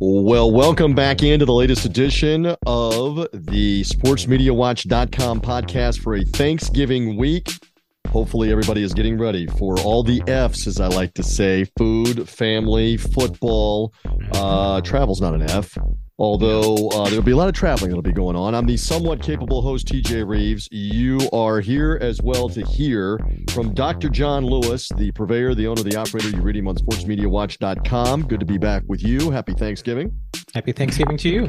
Well, welcome back into the latest edition of the sportsmediawatch.com podcast for a Thanksgiving week. Hopefully, everybody is getting ready for all the F's, as I like to say food, family, football. Uh, travel's not an F, although uh, there'll be a lot of traveling that'll be going on. I'm the somewhat capable host, TJ Rives. You are here as well to hear from Dr. Jon Lewis, the purveyor, the owner, the operator. You read him on sportsmediawatch.com. Good to be back with you. Happy Thanksgiving. Happy Thanksgiving to you.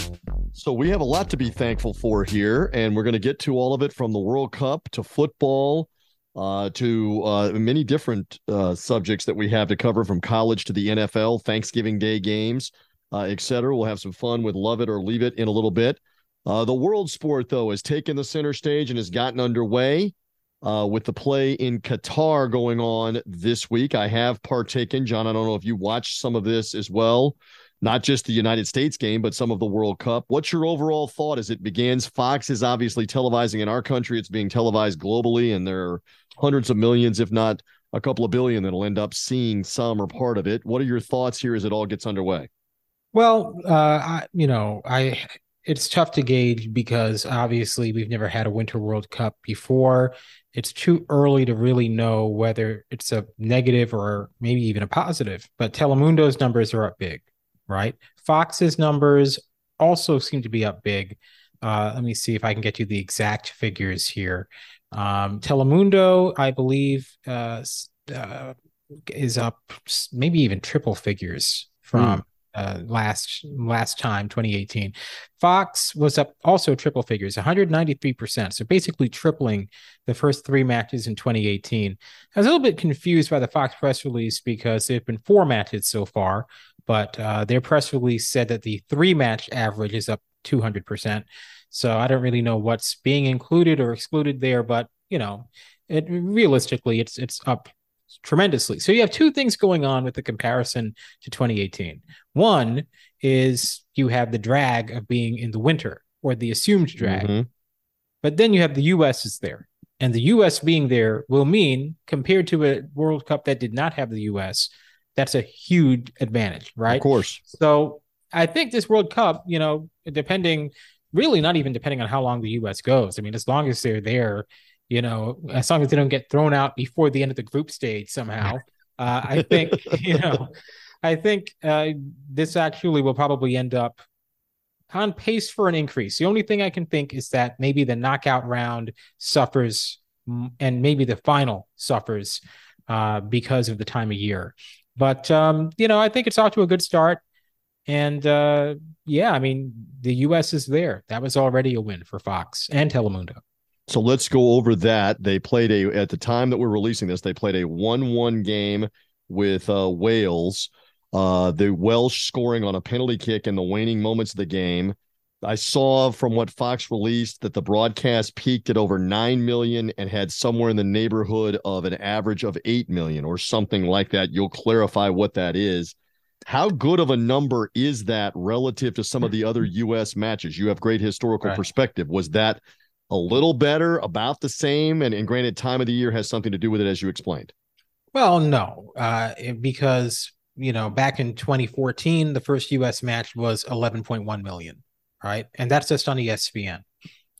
So, we have a lot to be thankful for here, and we're going to get to all of it from the World Cup to football uh, to uh, many different uh, subjects that we have to cover from college to the NFL, Thanksgiving Day games, uh, et cetera. We'll have some fun with Love It or Leave It in a little bit. Uh, the world sport, though, has taken the center stage and has gotten underway uh, with the play in Qatar going on this week. I have partaken. Jon, I don't know if you watched some of this as well not just the United States game, but some of the World Cup. What's your overall thought as it begins? Fox is obviously televising in our country. It's being televised globally, and there are hundreds of millions, if not a couple of billion, that'll end up seeing some or part of it. What are your thoughts here as it all gets underway? Well, uh, I, you know, I it's tough to gauge because obviously we've never had a Winter World Cup before. It's too early to really know whether it's a negative or maybe even a positive. But Telemundo's numbers are up big, right? Fox's numbers also seem to be up big. Uh, let me see if I can get you the exact figures here. Um, Telemundo, I believe, uh, uh, is up maybe even triple figures from mm. Uh, last last time 2018. Fox was up also triple figures, 193 percent. So basically tripling the first three matches in 2018. I was a little bit confused by the Fox press release because there have been four matches so far, but uh, their press release said that the three match average is up 200 percent. So I don't really know what's being included or excluded there, but you know, it realistically it's it's up tremendously. So you have two things going on with the comparison to 2018. One is you have the drag of being in the winter or the assumed drag. Mm-hmm. But then you have the US is there. And the US being there will mean compared to a World Cup that did not have the US, that's a huge advantage, right? Of course. So I think this World Cup, you know, depending really not even depending on how long the US goes. I mean, as long as they're there, you know, as long as they don't get thrown out before the end of the group stage somehow, uh, I think, you know, I think uh, this actually will probably end up on pace for an increase. The only thing I can think is that maybe the knockout round suffers and maybe the final suffers uh, because of the time of year. But, um, you know, I think it's off to a good start. And uh, yeah, I mean, the U.S. is there. That was already a win for Fox and Telemundo. So let's go over that. They played a at the time that we're releasing this, they played a one-one game with uh, Wales. Uh, the Welsh scoring on a penalty kick in the waning moments of the game. I saw from what Fox released that the broadcast peaked at over 9 million and had somewhere in the neighborhood of an average of 8 million or something like that. You'll clarify what that is. How good of a number is that relative to some of the other U.S. matches? You have great historical right. perspective. Was that a little better, about the same? And, and granted, time of the year has something to do with it, as you explained. Well, no, uh, because you know back in 2014, the first U.S. match was 11.1 million, right? And that's just on ESPN.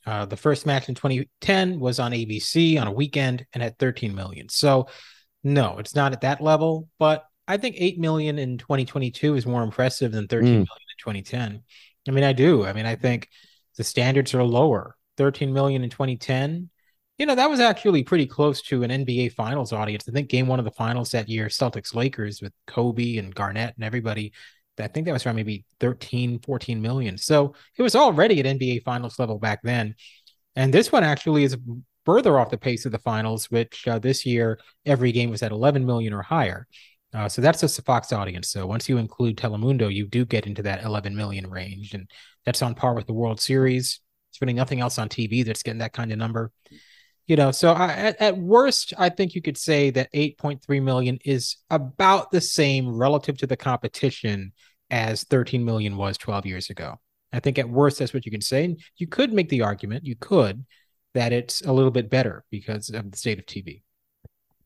Uh, the first match in 2010 was on ABC on a weekend and at 13 million. So, no, it's not at that level, but I think 8 million in 2022 is more impressive than 13 mm. million in 2010. I mean, I do. I mean, I think the standards are lower. 13 million in 2010. You know, that was actually pretty close to an NBA finals audience. I think game one of the finals that year, Celtics Lakers with Kobe and Garnett and everybody, I think that was around maybe 13, 14 million. So it was already at NBA finals level back then. And this one actually is further off the pace of the finals, which uh, this year every game was at 11 million or higher. Uh, so that's just the Fox audience. So once you include Telemundo, you do get into that 11 million range, and that's on par with the World Series. There's really nothing else on TV that's getting that kind of number. You know, so I, at, at worst, I think you could say that 8.3 million is about the same relative to the competition as 13 million was 12 years ago. I think at worst, that's what you can say. And you could make the argument, you could, that it's a little bit better because of the state of TV.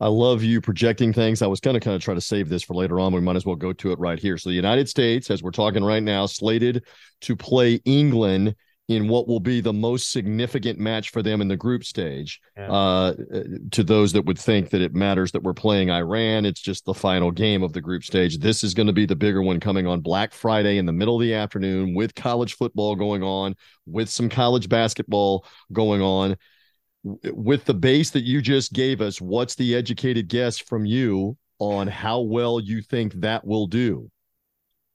I love you projecting things. I was to kind of try to save this for later on. We might as well go to it right here. So, the United States, as we're talking right now, slated to play England in what will be the most significant match for them in the group stage. Yeah. Uh, to those that would think that it matters that we're playing Iran, it's just the final game of the group stage. This is going to be the bigger one coming on Black Friday in the middle of the afternoon with college football going on, with some college basketball going on. With the base that you just gave us, what's the educated guess from you on how well you think that will do?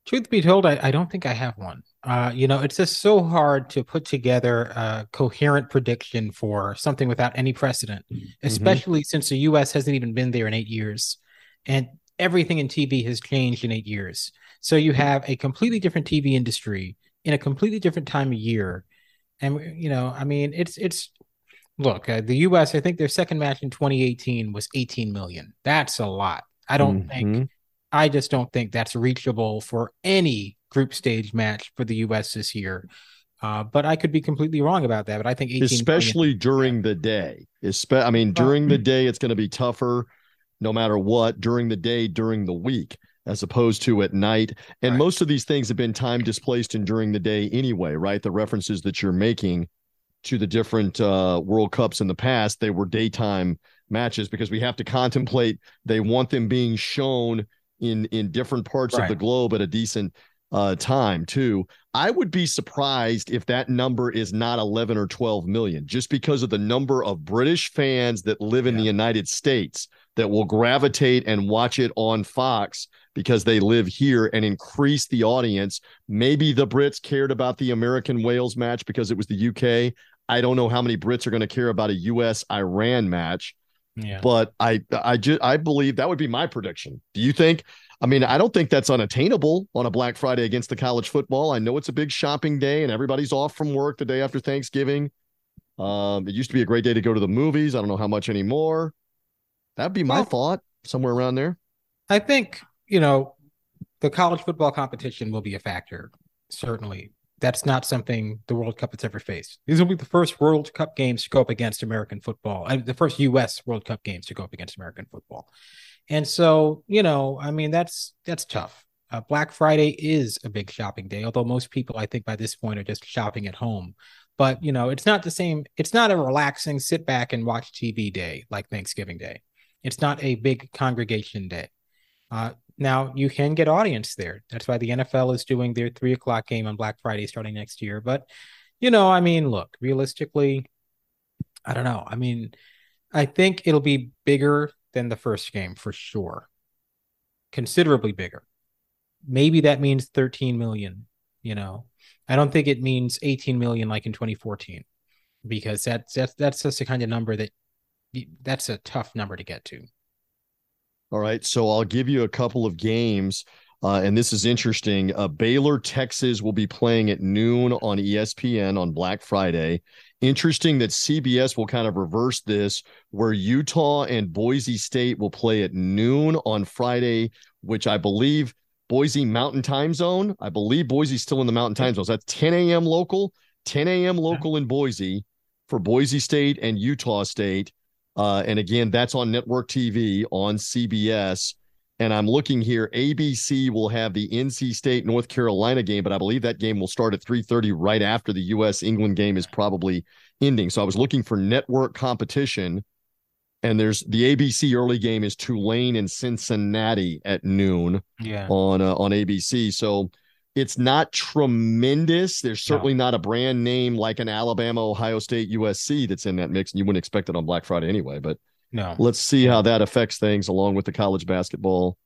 Truth be told, I, I don't think I have one. Uh, you know, it's just so hard to put together a coherent prediction for something without any precedent, mm-hmm. especially since the US hasn't even been there in eight years. And everything in TV has changed in eight years. So you have a completely different TV industry in a completely different time of year. And, you know, I mean, it's, it's, look, uh, the US, I think their second match in 2018 was 18 million. That's a lot. I don't mm-hmm. think, I just don't think that's reachable for any group stage match for the U.S. this year. Uh, but I could be completely wrong about that. But I think especially during the day, Espe- I mean, during the day, it's going to be tougher, no matter what. During the day, during the week, as opposed to at night, and right. most of these things have been time displaced and during the day anyway, right? The references that you're making to the different uh, World Cups in the past, they were daytime matches because we have to contemplate. They want them being shown in in different parts right. of the globe at a decent uh, time too. I would be surprised if that number is not 11 or 12 million, just because of the number of British fans that live in yeah. the United States that will gravitate and watch it on Fox because they live here and increase the audience. Maybe the Brits cared about the American Wales match because it was the UK. I don't know how many Brits are going to care about a US Iran match. Yeah. But I I just I believe that would be my prediction. Do you think I mean, I don't think that's unattainable on a Black Friday against the college football. I know it's a big shopping day and everybody's off from work the day after Thanksgiving. Um, it used to be a great day to go to the movies. I don't know how much anymore. That'd be my well, thought, somewhere around there. I think, you know, the college football competition will be a factor, certainly. That's not something the World Cup has ever faced. These will be the first World Cup games to go up against American football, the first U.S. World Cup games to go up against American football. And so, you know, I mean, that's that's tough. Uh, Black Friday is a big shopping day, although most people, I think, by this point are just shopping at home. But you know, it's not the same. It's not a relaxing sit back and watch TV day like Thanksgiving Day. It's not a big congregation day. Uh, now you can get audience there. That's why the NFL is doing their three o'clock game on Black Friday starting next year. But you know, I mean, look, realistically, I don't know. I mean, I think it'll be bigger than the first game for sure. Considerably bigger. Maybe that means 13 million, you know. I don't think it means 18 million like in 2014 because that's that's that's just the kind of number that that's a tough number to get to. All right, so I'll give you a couple of games uh, and this is interesting. Uh, Baylor, Texas will be playing at noon on ESPN on Black Friday. Interesting that CBS will kind of reverse this, where Utah and Boise State will play at noon on Friday, which I believe Boise Mountain Time Zone. I believe Boise's still in the Mountain Time Zone. So that's 10 a.m. local, 10 a.m. local in Boise for Boise State and Utah State. Uh, and again, that's on network TV on CBS. And I'm looking here. ABC will have the NC State North Carolina game, but I believe that game will start at 3:30 right after the U.S. England game is probably ending. So I was looking for network competition and there's the ABC early game is Tulane and Cincinnati at noon Yeah. on uh, on ABC. So it's not tremendous. There's certainly not a brand name like an Alabama, Ohio State, USC that's in that mix, and you wouldn't expect it on Black Friday anyway. But No. let's see how that affects things along with the college basketball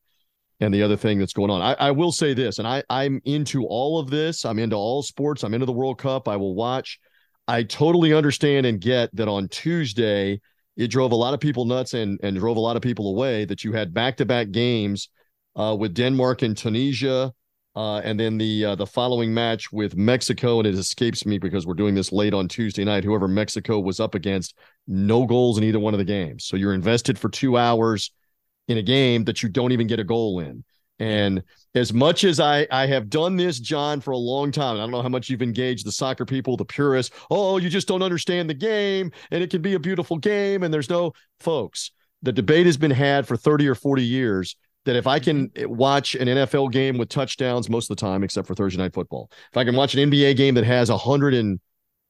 and the other thing that's going on. I, I will say this, and I, I'm into all of this. I'm into all sports. I'm into the World Cup. I will watch. I totally understand and get that on Tuesday, it drove a lot of people nuts and, and drove a lot of people away that you had back to back games uh, with Denmark and Tunisia. Uh, and then the uh, the following match with Mexico, and it escapes me because we're doing this late on Tuesday night. Whoever Mexico was up against, no goals in either one of the games. So you're invested for two hours in a game that you don't even get a goal in. And as much as I I have done this, Jon, for a long time, I don't know how much you've engaged the soccer people, the purists. Oh, you just don't understand the game, and it can be a beautiful game, and there's no folks. The debate has been had for 30 or 40 years that if I can watch an NFL game with touchdowns most of the time, except for Thursday night football, if I can watch an NBA game that has a hundred and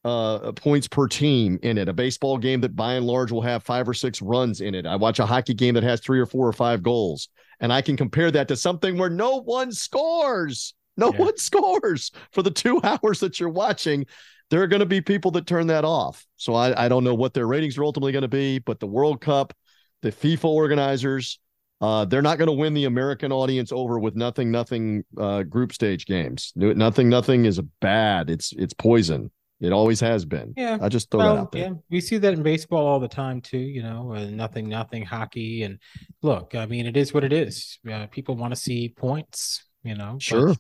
uh, points per team in it, a baseball game that by and large will have five or six runs in it. I watch a hockey game that has three or four or five goals, and I can compare that to something where no one scores. No Yeah. one scores for the two hours that you're watching. There are going to be people that turn that off. So I, I don't know what their ratings are ultimately going to be, but the World Cup, the FIFA organizers, uh, they're not going to win the American audience over with nothing, nothing uh, group stage games. Nothing, nothing is bad. It's it's poison. It always has been. Yeah. I just throw that out there. yeah, we see that in baseball all the time too. You know, uh, nothing, nothing hockey. And look, I mean, it is what it is. Uh, people want to see points. You know, Sure. uh,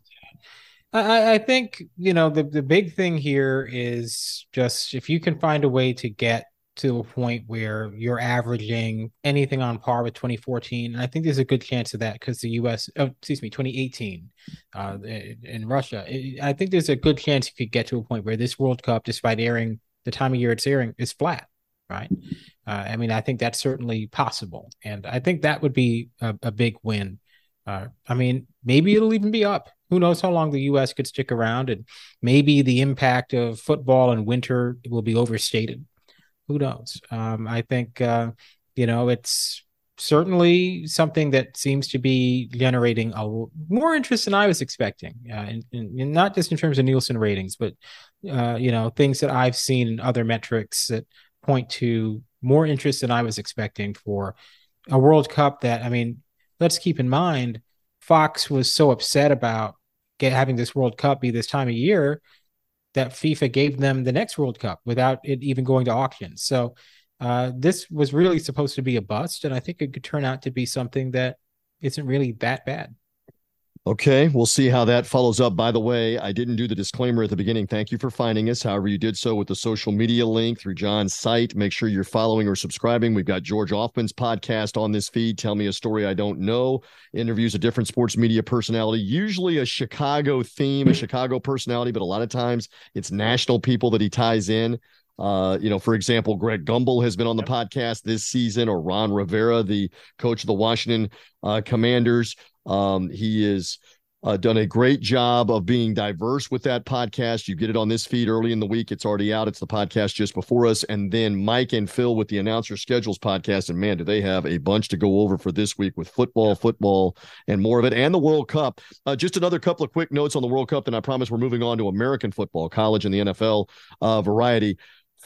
I, I- I think you know the the big thing here is just if you can find a way to get to a point where you're averaging anything on par with 2014, and I think there's a good chance of that because the U.S. Oh, excuse me, 2018 uh, in Russia. I- think there's a good chance you could get to a point where this World Cup, despite airing the time of year it's airing, is flat, right? Uh, I mean, I think that's certainly possible, and I think that would be a, a big win. Uh, I mean, maybe it'll even be up. Who knows how long the U.S. could stick around, and maybe the impact of football in winter will be overstated. Who knows? Um, I think uh, you know it's certainly something that seems to be generating a more interest than I was expecting, uh, and not just in terms of Nielsen ratings, but uh, you know things that I've seen in other metrics that point to more interest than I was expecting for a World Cup. That I mean, let's keep in mind, Fox was so upset about get, having this World Cup be this time of year that FIFA gave them the next World Cup without it even going to auction. So uh, this was really supposed to be a bust, and I think it could turn out to be something that isn't really that bad. Okay, we'll see how that follows up. By the way, I didn't do the disclaimer at the beginning. Thank you for finding us. However, you did so with the social media link through Jon's site. Make sure you're following or subscribing. We've got George Ofman's podcast on this feed. Tell me a story I don't know. Interviews a different sports media personality, usually a Chicago theme, a Chicago personality, but a lot of times it's national people that he ties in. Uh, you know, for example, Greg Gumbel has been on the podcast this season, or Ron Rivera, the coach of the Washington uh, Commanders. Um, he has uh, done a great job of being diverse with that podcast. You get it on this feed early in the week. It's already out. It's the podcast just before us. And then Mike and Phil with the announcer schedules podcast. And man, do they have a bunch to go over for this week with football, football, and more of it, and the World Cup. Uh, just another couple of quick notes on the World Cup. Then I promise we're moving on to American football, college, and the NFL uh, variety.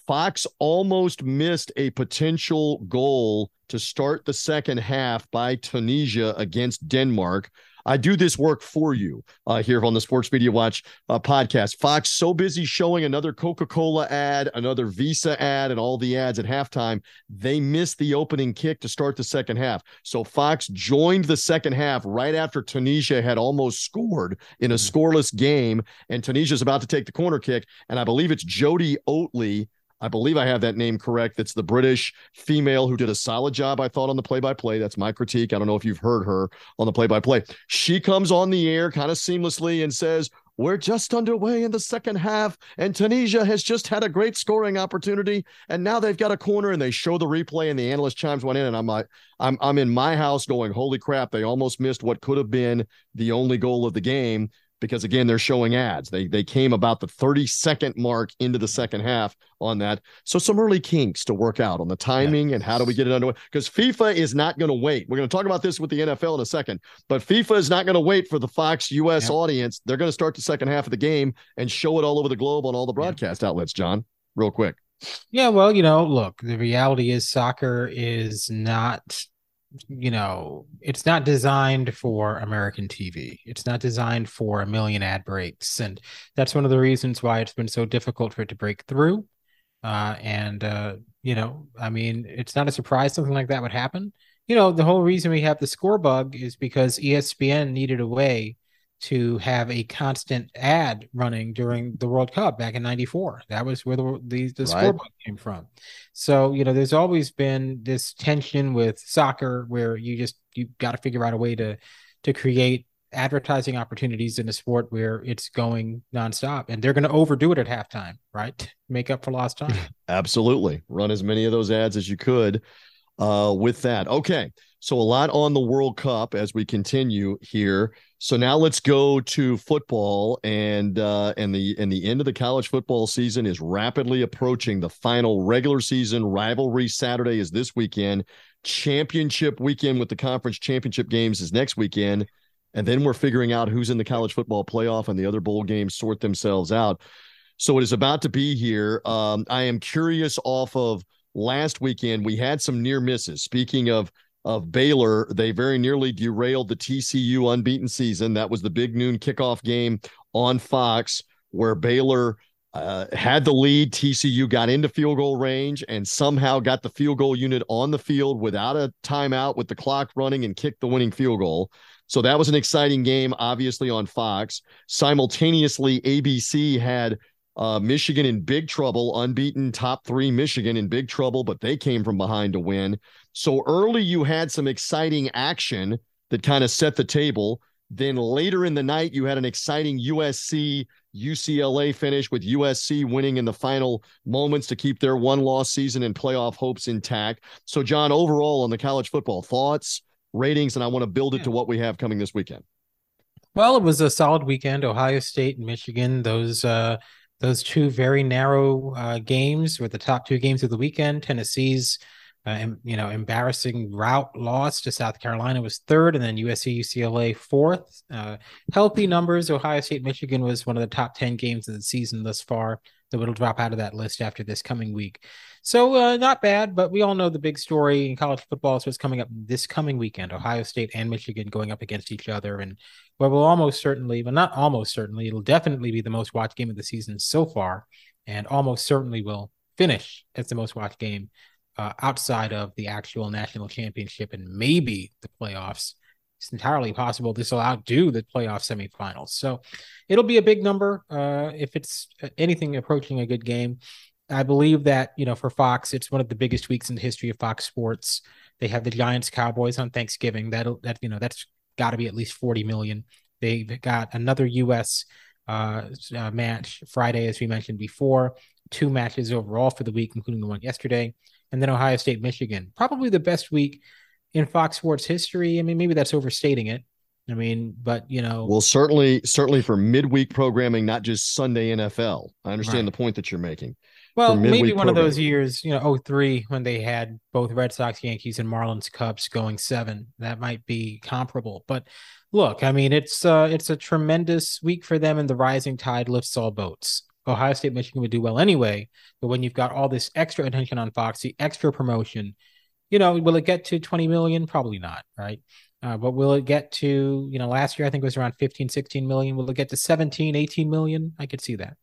Fox almost missed a potential goal to start the second half by Tunisia against Denmark. I do this work for you uh, here on the Sports Media Watch uh, podcast. Fox so busy showing another Coca-Cola ad, another Visa ad, and all the ads at halftime, they missed the opening kick to start the second half. So Fox joined the second half right after Tunisia had almost scored in a scoreless game, and Tunisia's about to take the corner kick, and I believe it's Jody Oatley I believe I have that name correct. That's the British female who did a solid job, I thought, on the play by play. That's my critique. I don't know if you've heard her on the play by play. She comes on the air kind of seamlessly and says, We're just underway in the second half, and Tunisia has just had a great scoring opportunity. And now they've got a corner, and they show the replay, and the analyst chimes one in. And I'm like, I'm, I'm in my house going, Holy crap, they almost missed what could have been the only goal of the game. Because again they're showing ads. They they came about the 30 second mark into the second half on that. So some early kinks to work out on the timing yeah. and how do we get it underway because FIFA is not going to wait. We're going to talk about this with the NFL in a second, but FIFA is not going to wait for the Fox US yeah. audience. They're going to start the second half of the game and show it all over the globe on all the broadcast yeah. outlets, Jon. Real quick. Yeah, well, you know, look, the reality is soccer is not you know, it's not designed for American TV. It's not designed for a million ad breaks. And that's one of the reasons why it's been so difficult for it to break through. Uh, and, uh, you know, I mean, it's not a surprise something like that would happen. You know, the whole reason we have the score bug is because ESPN needed a way to have a constant ad running during the World Cup back in '94. That was where the the, the right. score bug came from. So you know, there's always been this tension with soccer where you just you got to figure out a way to to create advertising opportunities in a sport where it's going nonstop, and they're going to overdo it at halftime, right? Make up for lost time. Absolutely, run as many of those ads as you could. Uh, with that, okay. So a lot on the World Cup as we continue here. So now let's go to football and uh and the and the end of the college football season is rapidly approaching. The final regular season rivalry Saturday is this weekend. Championship weekend with the conference championship games is next weekend. And then we're figuring out who's in the college football playoff and the other bowl games sort themselves out. So it is about to be here. Um, I am curious off of last weekend. We had some near misses. Speaking of of Baylor. They very nearly derailed the TCU unbeaten season. That was the big noon kickoff game on Fox, where Baylor uh, had the lead. TCU got into field goal range and somehow got the field goal unit on the field without a timeout with the clock running and kicked the winning field goal. So that was an exciting game, obviously, on Fox. Simultaneously, ABC had uh, Michigan in big trouble, unbeaten top three Michigan in big trouble, but they came from behind to win. So early, you had some exciting action that kind of set the table. Then later in the night, you had an exciting USC UCLA finish with USC winning in the final moments to keep their one loss season and playoff hopes intact. So, Jon, overall on the college football thoughts, ratings, and I want to build it to what we have coming this weekend. Well, it was a solid weekend. Ohio State and Michigan, those uh, those two very narrow uh, games were the top two games of the weekend. Tennessee's, uh, you know, embarrassing rout loss to South Carolina was third, and then USC UCLA fourth. Uh, healthy numbers. Ohio State Michigan was one of the top ten games of the season thus far. That it'll drop out of that list after this coming week. So uh, not bad, but we all know the big story in college football. So it's coming up this coming weekend. Ohio State and Michigan going up against each other, and well, will almost certainly, but not almost certainly, it'll definitely be the most watched game of the season so far, and almost certainly will finish as the most watched game uh, outside of the actual national championship and maybe the playoffs. It's entirely possible this will outdo the playoff semifinals. So it'll be a big number uh, if it's anything approaching a good game. I believe that you know for Fox, it's one of the biggest weeks in the history of Fox Sports. They have the Giants Cowboys on Thanksgiving. That'll that you know that's got to be at least 40 million. They've got another U.S. Uh, uh, match Friday, as we mentioned before. Two matches overall for the week, including the one yesterday, and then Ohio State, Michigan. Probably the best week in Fox Sports history. I mean, maybe that's overstating it. I mean, but you know, well, certainly, certainly for midweek programming, not just Sunday NFL. I understand right. the point that you're making. Well, maybe one programming. of those years, you know, 03 when they had both Red Sox, Yankees, and Marlins Cubs going seven. That might be comparable. But look, I mean, it's uh, it's a tremendous week for them, and the rising tide lifts all boats. Ohio State, Michigan would do well anyway, but when you've got all this extra attention on Fox, the extra promotion, you know, will it get to 20 million? Probably not, right? Uh, but will it get to, you know, last year I think it was around 15, 16 million. Will it get to 17, 18 million? I could see that.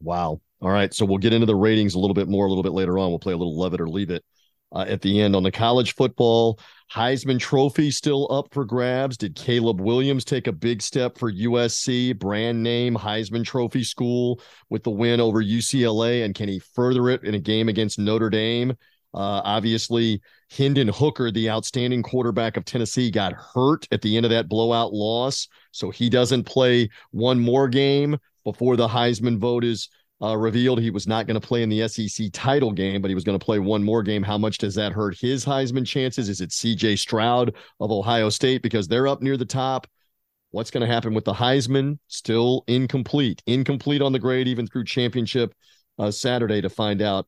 Wow. All right. So we'll get into the ratings a little bit more a little bit later on. We'll play a little love it or leave it uh, at the end on the college football. Heisman Trophy still up for grabs. Did Caleb Williams take a big step for USC, brand name Heisman Trophy school, with the win over UCLA? And can he further it in a game against Notre Dame? Uh, obviously, Hendon Hooker, the outstanding quarterback of Tennessee, got hurt at the end of that blowout loss. So he doesn't play one more game before the Heisman vote is uh, revealed he was not going to play in the SEC title game, but he was going to play one more game. How much does that hurt his Heisman chances? Is it CJ Stroud of Ohio State because they're up near the top? What's going to happen with the Heisman? Still incomplete, incomplete on the grade, even through championship uh, Saturday to find out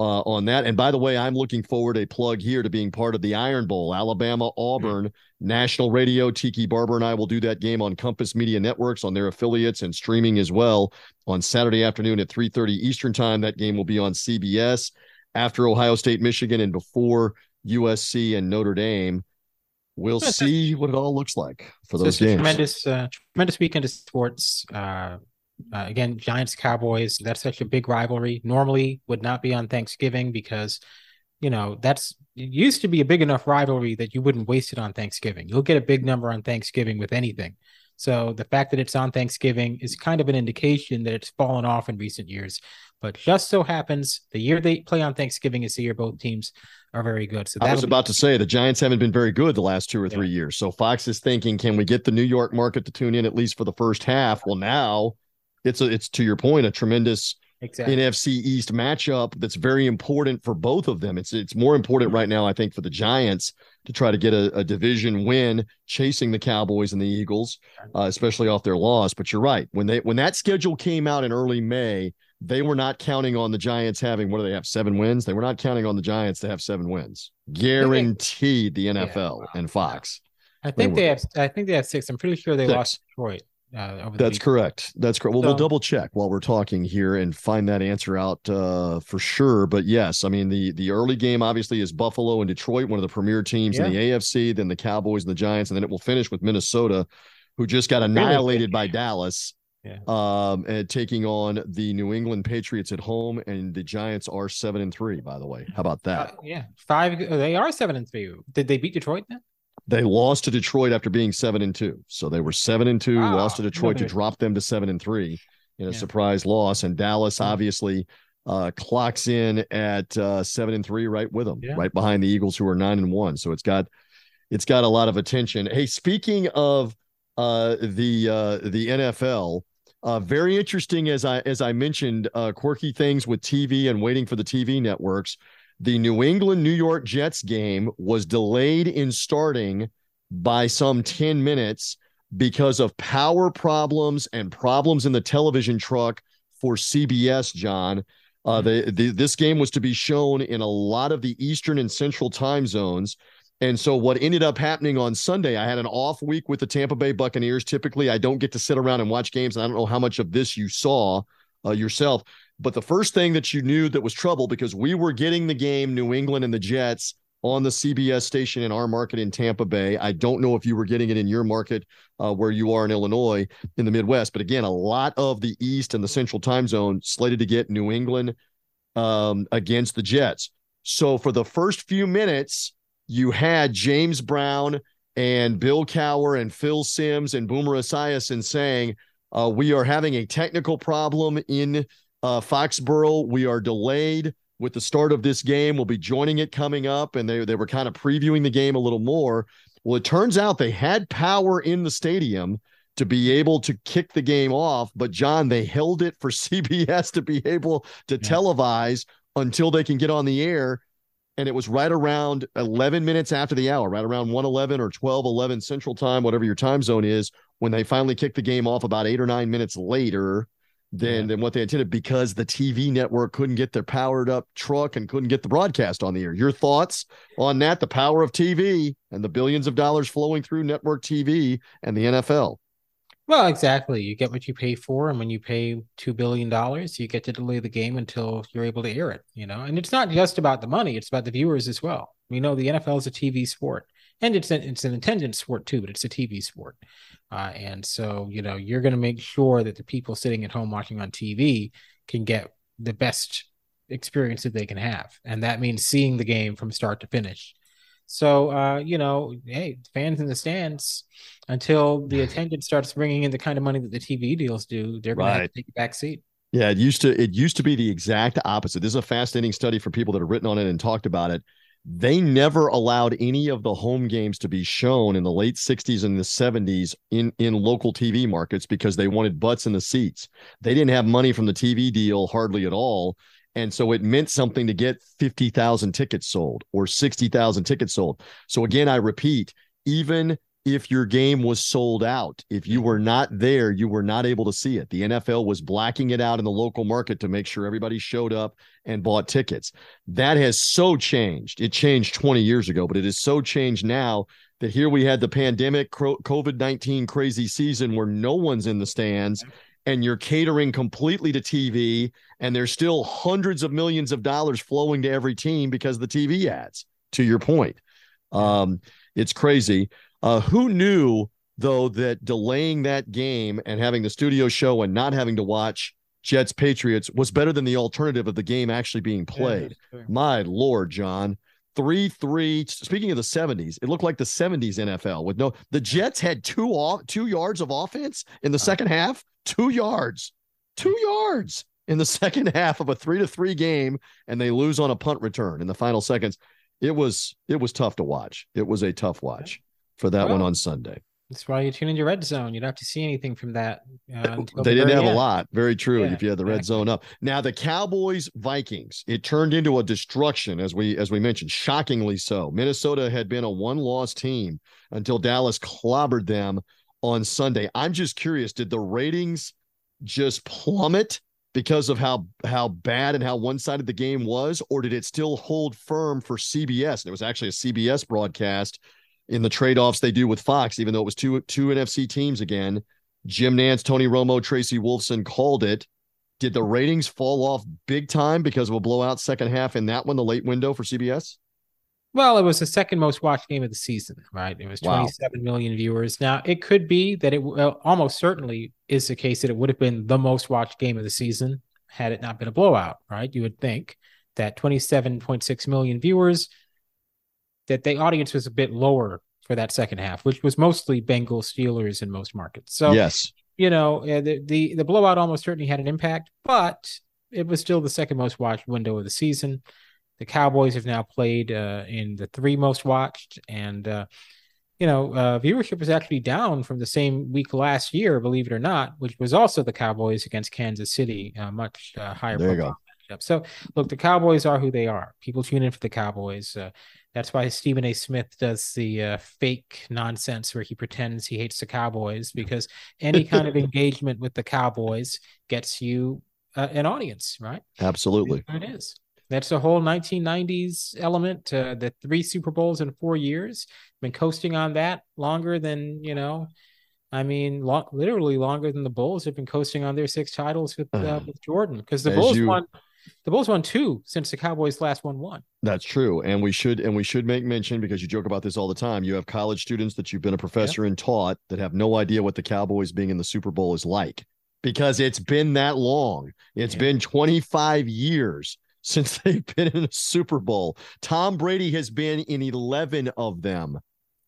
uh, on that. And by the way, I'm looking forward a plug here to being part of the Iron Bowl, Alabama Auburn mm-hmm. national radio. Tiki Barber and I will do that game on Compass Media Networks on their affiliates and streaming as well on Saturday afternoon at 3:30 Eastern Time. That game will be on CBS after Ohio State, Michigan, and before USC and Notre Dame. We'll see what it all looks like for those games. tremendous, uh, tremendous weekend of sports. Uh, uh, again, Giants Cowboys. That's such a big rivalry. Normally would not be on Thanksgiving because, you know, that's it used to be a big enough rivalry that you wouldn't waste it on Thanksgiving. You'll get a big number on Thanksgiving with anything. So the fact that it's on Thanksgiving is kind of an indication that it's fallen off in recent years. But just so happens the year they play on Thanksgiving is the year both teams are very good. So I was about be- to say the Giants haven't been very good the last two or three yeah. years. So Fox is thinking, can we get the New York market to tune in at least for the first half? Well, now it's a it's to your point a tremendous exactly. NFC East matchup that's very important for both of them. It's it's more important right now, I think, for the Giants to try to get a, a division win, chasing the Cowboys and the Eagles, uh, especially off their loss. But you're right when they when that schedule came out in early May, they were not counting on the Giants having what do they have seven wins? They were not counting on the Giants to have seven wins, guaranteed the NFL yeah, and Fox. I think they have. I think they have six. I'm pretty sure they six. lost Detroit. Uh, That's correct. That's correct. Well, so, we'll double check while we're talking here and find that answer out uh, for sure. But yes, I mean the the early game obviously is Buffalo and Detroit, one of the premier teams yeah. in the AFC. Then the Cowboys and the Giants, and then it will finish with Minnesota, who just got annihilated by Dallas. Yeah. Um, and taking on the New England Patriots at home, and the Giants are seven and three. By the way, how about that? Uh, yeah, five. They are seven and three. Did they beat Detroit then? They lost to Detroit after being seven and two. So they were seven and two, wow. lost to Detroit to drop them to seven and three in a yeah. surprise loss. And Dallas obviously uh, clocks in at uh, seven and three, right with them, yeah. right behind the Eagles, who are nine and one. So it's got it's got a lot of attention. Hey, speaking of uh, the uh, the NFL, uh, very interesting as I as I mentioned, uh, quirky things with TV and waiting for the TV networks the New England New York Jets game was delayed in starting by some 10 minutes because of power problems and problems in the television truck for CBS, Jon. Uh, the, the, this game was to be shown in a lot of the Eastern and Central time zones. And so, what ended up happening on Sunday, I had an off week with the Tampa Bay Buccaneers. Typically, I don't get to sit around and watch games. I don't know how much of this you saw uh, yourself. But the first thing that you knew that was trouble because we were getting the game, New England and the Jets, on the CBS station in our market in Tampa Bay. I don't know if you were getting it in your market uh, where you are in Illinois in the Midwest. But again, a lot of the East and the Central time zone slated to get New England um, against the Jets. So for the first few minutes, you had James Brown and Bill Cowher and Phil Simms and Boomer Esiason saying, uh, we are having a technical problem in uh, Foxborough. We are delayed with the start of this game. We'll be joining it coming up, and they they were kind of previewing the game a little more. Well, it turns out they had power in the stadium to be able to kick the game off, but Jon, they held it for CBS to be able to yeah. televise until they can get on the air. And it was right around 11 minutes after the hour, right around 111 or 1211 Central Time, whatever your time zone is, when they finally kicked the game off about eight or nine minutes later than, yeah. than what they intended because the TV network couldn't get their powered up truck and couldn't get the broadcast on the air. Your thoughts on that? The power of TV and the billions of dollars flowing through network TV and the NFL. Well, exactly. You get what you pay for, and when you pay two billion dollars, you get to delay the game until you're able to air it. You know, and it's not just about the money; it's about the viewers as well. We know the NFL is a TV sport, and it's an, it's an attendance sport too, but it's a TV sport. Uh, and so, you know, you're going to make sure that the people sitting at home watching on TV can get the best experience that they can have. And that means seeing the game from start to finish. So, uh, you know, hey, fans in the stands, until the attendance starts bringing in the kind of money that the TV deals do, they're going right. to have to take a back seat. Yeah, it used to it used to be the exact opposite. This is a fascinating study for people that have written on it and talked about it they never allowed any of the home games to be shown in the late 60s and the 70s in in local TV markets because they wanted butts in the seats. They didn't have money from the TV deal hardly at all. And so it meant something to get 50,000 tickets sold or 60,000 tickets sold. So again, I repeat, even if your game was sold out. If you were not there, you were not able to see it. The NFL was blacking it out in the local market to make sure everybody showed up and bought tickets. That has so changed. It changed 20 years ago, but it is so changed now that here we had the pandemic, COVID 19 crazy season where no one's in the stands and you're catering completely to TV, and there's still hundreds of millions of dollars flowing to every team because of the TV ads, to your point. Um, it's crazy. Uh, who knew though that delaying that game and having the studio show and not having to watch Jets Patriots was better than the alternative of the game actually being played? Yeah, My lord, Jon. 3 3. Speaking of the 70s, it looked like the 70s NFL with no the Jets had two off two yards of offense in the second half. Two yards. Two yards in the second half of a three to three game, and they lose on a punt return in the final seconds. It was it was tough to watch. It was a tough watch for that well, one on Sunday. That's why you tune into red zone. You don't have to see anything from that. Uh, they didn't have end. a lot. Very true. Yeah, if you had the red exactly. zone up. Now the Cowboys Vikings, it turned into a destruction as we as we mentioned, shockingly so. Minnesota had been a one loss team until Dallas clobbered them on Sunday. I'm just curious, did the ratings just plummet because of how how bad and how one-sided the game was, or did it still hold firm for CBS? And it was actually a CBS broadcast in the trade-offs they do with Fox, even though it was two two NFC teams again. Jim Nantz, Tony Romo, Tracy Wolfson called it. Did the ratings fall off big time because of a blowout second half in that one, the late window for CBS? Well, it was the second most watched game of the season, right? It was wow. million viewers. Now, it could be that it almost certainly is the case that it would have been the most watched game of the season had it not been a blowout, right? You would think that 27.6 million viewers that the audience was a bit lower for that second half, which was mostly Bengals Steelers in most markets. So yes, you know the, the the blowout almost certainly had an impact, but it was still the second most watched window of the season. The Cowboys have now played uh, in the three most watched, and uh, you know uh, viewership is actually down from the same week last year, believe it or not, which was also the Cowboys against Kansas City, uh, much uh, higher. There you go. So look, the Cowboys are who they are. People tune in for the Cowboys. Uh, that's why Stephen A. Smith does the uh, fake nonsense where he pretends he hates the Cowboys because any kind of engagement with the Cowboys gets you uh, an audience, right? Absolutely. It is. That's the whole 1990s element. Uh, the three Super Bowls in four years. Been coasting on that longer than you know. I mean, lo- literally longer than the Bulls have been coasting on their six titles with uh, with Jordan because the Bulls you... won the Bulls won two since the Cowboys last won one. That's true, and we should and we should make mention because you joke about this all the time. You have college students that you've been a professor and taught that have no idea what the Cowboys being in the Super Bowl is like because it's been that long. It's yeah. been 25 years since they've been in a Super Bowl. Tom Brady has been in 11 of them.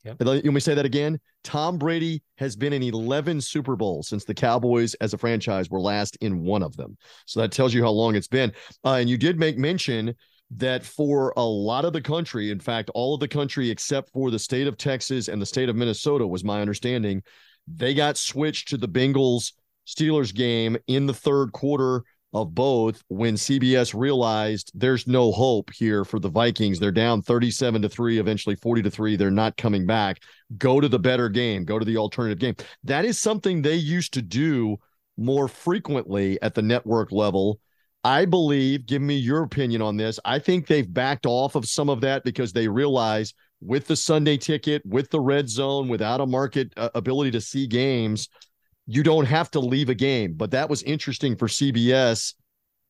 Yep. Let me say that again. Tom Brady has been in 11 Super Bowls since the Cowboys as a franchise were last in one of them. So that tells you how long it's been. Uh, and you did make mention that for a lot of the country, in fact, all of the country except for the state of Texas and the state of Minnesota, was my understanding, they got switched to the Bengals Steelers game in the third quarter of both when CBS realized there's no hope here for the Vikings. They're down 37 to 3, eventually 40 to 3. They're not coming back. Go to the better game, go to the alternative game. That is something they used to do more frequently at the network level. I believe, give me your opinion on this. I think they've backed off of some of that because they realize with the Sunday ticket, with the red zone, without a market uh, ability to see games, you don't have to leave a game. But that was interesting for CBS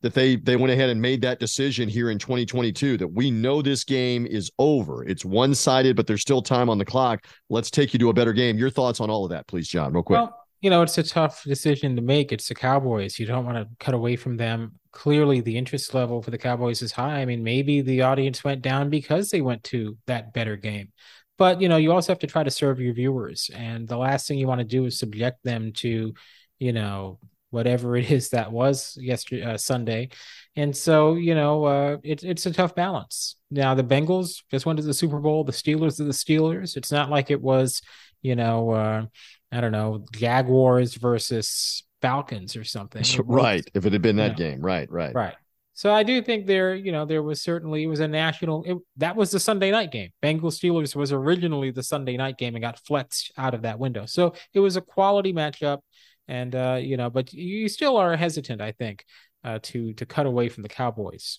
that they they went ahead and made that decision here in 2022 that we know this game is over. It's one-sided, but there's still time on the clock. Let's take you to a better game. Your thoughts on all of that, please, Jon, real quick. Well, you know, it's a tough decision to make. It's the Cowboys. You don't want to cut away from them. Clearly, the interest level for the Cowboys is high. I mean, maybe the audience went down because they went to that better game but you know you also have to try to serve your viewers and the last thing you want to do is subject them to you know whatever it is that was yesterday uh, sunday. And so you know uh, it, it's a tough balance. Now the bengals just went to the super bowl the steelers are the steelers. It's not like it was you know uh, i don't know jaguars versus falcons or something. Right if it had been that you know, game. Right right. Right So I do think there, you know, there was certainly it was a national. It, that was the Sunday night game. Bengals Steelers was originally the Sunday night game and got flexed out of that window. So it was a quality matchup, and uh, you know, but you still are hesitant, I think, uh, to to cut away from the Cowboys.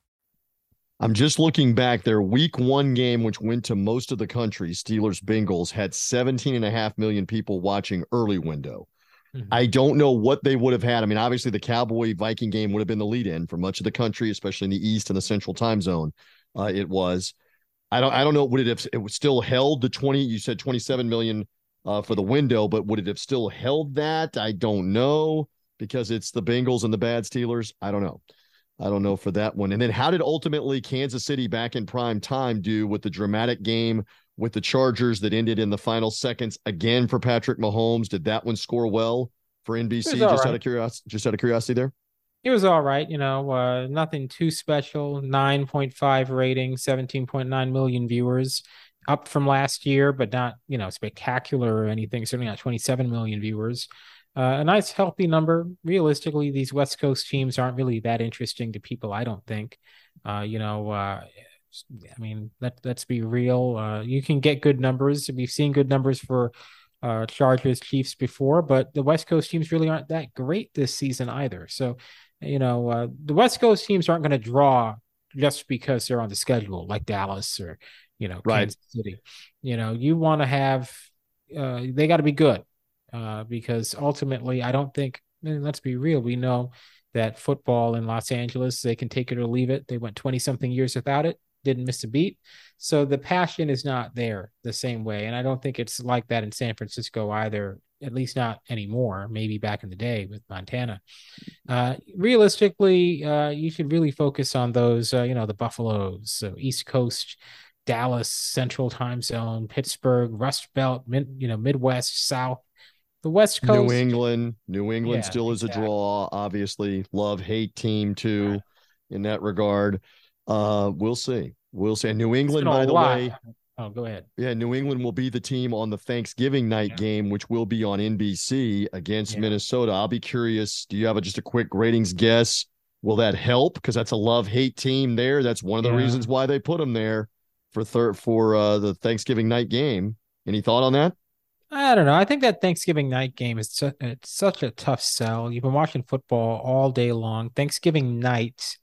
I'm just looking back. Their week one game, which went to most of the country, Steelers Bengals, had 17 and a half million people watching early window. Mm-hmm. I don't know what they would have had. I mean, obviously, the Cowboy Viking game would have been the lead in for much of the country, especially in the East and the Central time zone. Uh, it was. I don't. I don't know. Would it have? It was still held the 20. You said 27 million uh, for the window, but would it have still held that? I don't know because it's the Bengals and the bad Steelers. I don't know. I don't know for that one. And then how did ultimately Kansas City back in prime time do with the dramatic game with the Chargers that ended in the final seconds again for Patrick Mahomes? Did that one score well for NBC? Just right. out of curiosity, just out of curiosity there. It was all right, you know, uh, nothing too special. 9.5 rating, 17.9 million viewers, up from last year, but not, you know, spectacular or anything. Certainly not 27 million viewers. Uh, a nice healthy number. Realistically, these West Coast teams aren't really that interesting to people. I don't think. Uh, you know, uh, I mean, let let's be real. Uh, you can get good numbers. We've seen good numbers for uh, Chargers, Chiefs before, but the West Coast teams really aren't that great this season either. So, you know, uh, the West Coast teams aren't going to draw just because they're on the schedule, like Dallas or you know, right. Kansas City. You know, you want to have. they got to be good uh, because ultimately, I don't think. Mean, let's be real. We know that football in Los Angeles, they can take it or leave it. They went twenty something years without it, didn't miss a beat. So the passion is not there the same way, and I don't think it's like that in San Francisco either. At least not anymore. Maybe back in the day with Montana. Uh, realistically, uh, you should really focus on those. Uh, you know, the Buffaloes, so East Coast. Dallas Central Time Zone, Pittsburgh, Rust Belt, mid, you know Midwest, South, the West Coast, New England, New England yeah, still is exactly. a draw. Obviously, love hate team too, right. in that regard. Uh, we'll see. We'll see. And New England, by the lot. way. Oh, go ahead. Yeah, New England will be the team on the Thanksgiving night yeah. game, which will be on NBC against yeah. Minnesota. I'll be curious. Do you have a, just a quick ratings guess? Will that help? Because that's a love hate team there. That's one of the reasons why they put them there for third for uh, the Thanksgiving night game. Any thought on that? I don't know. I think that Thanksgiving night game is su- it's such a tough sell. You've been watching football all day long. Thanksgiving night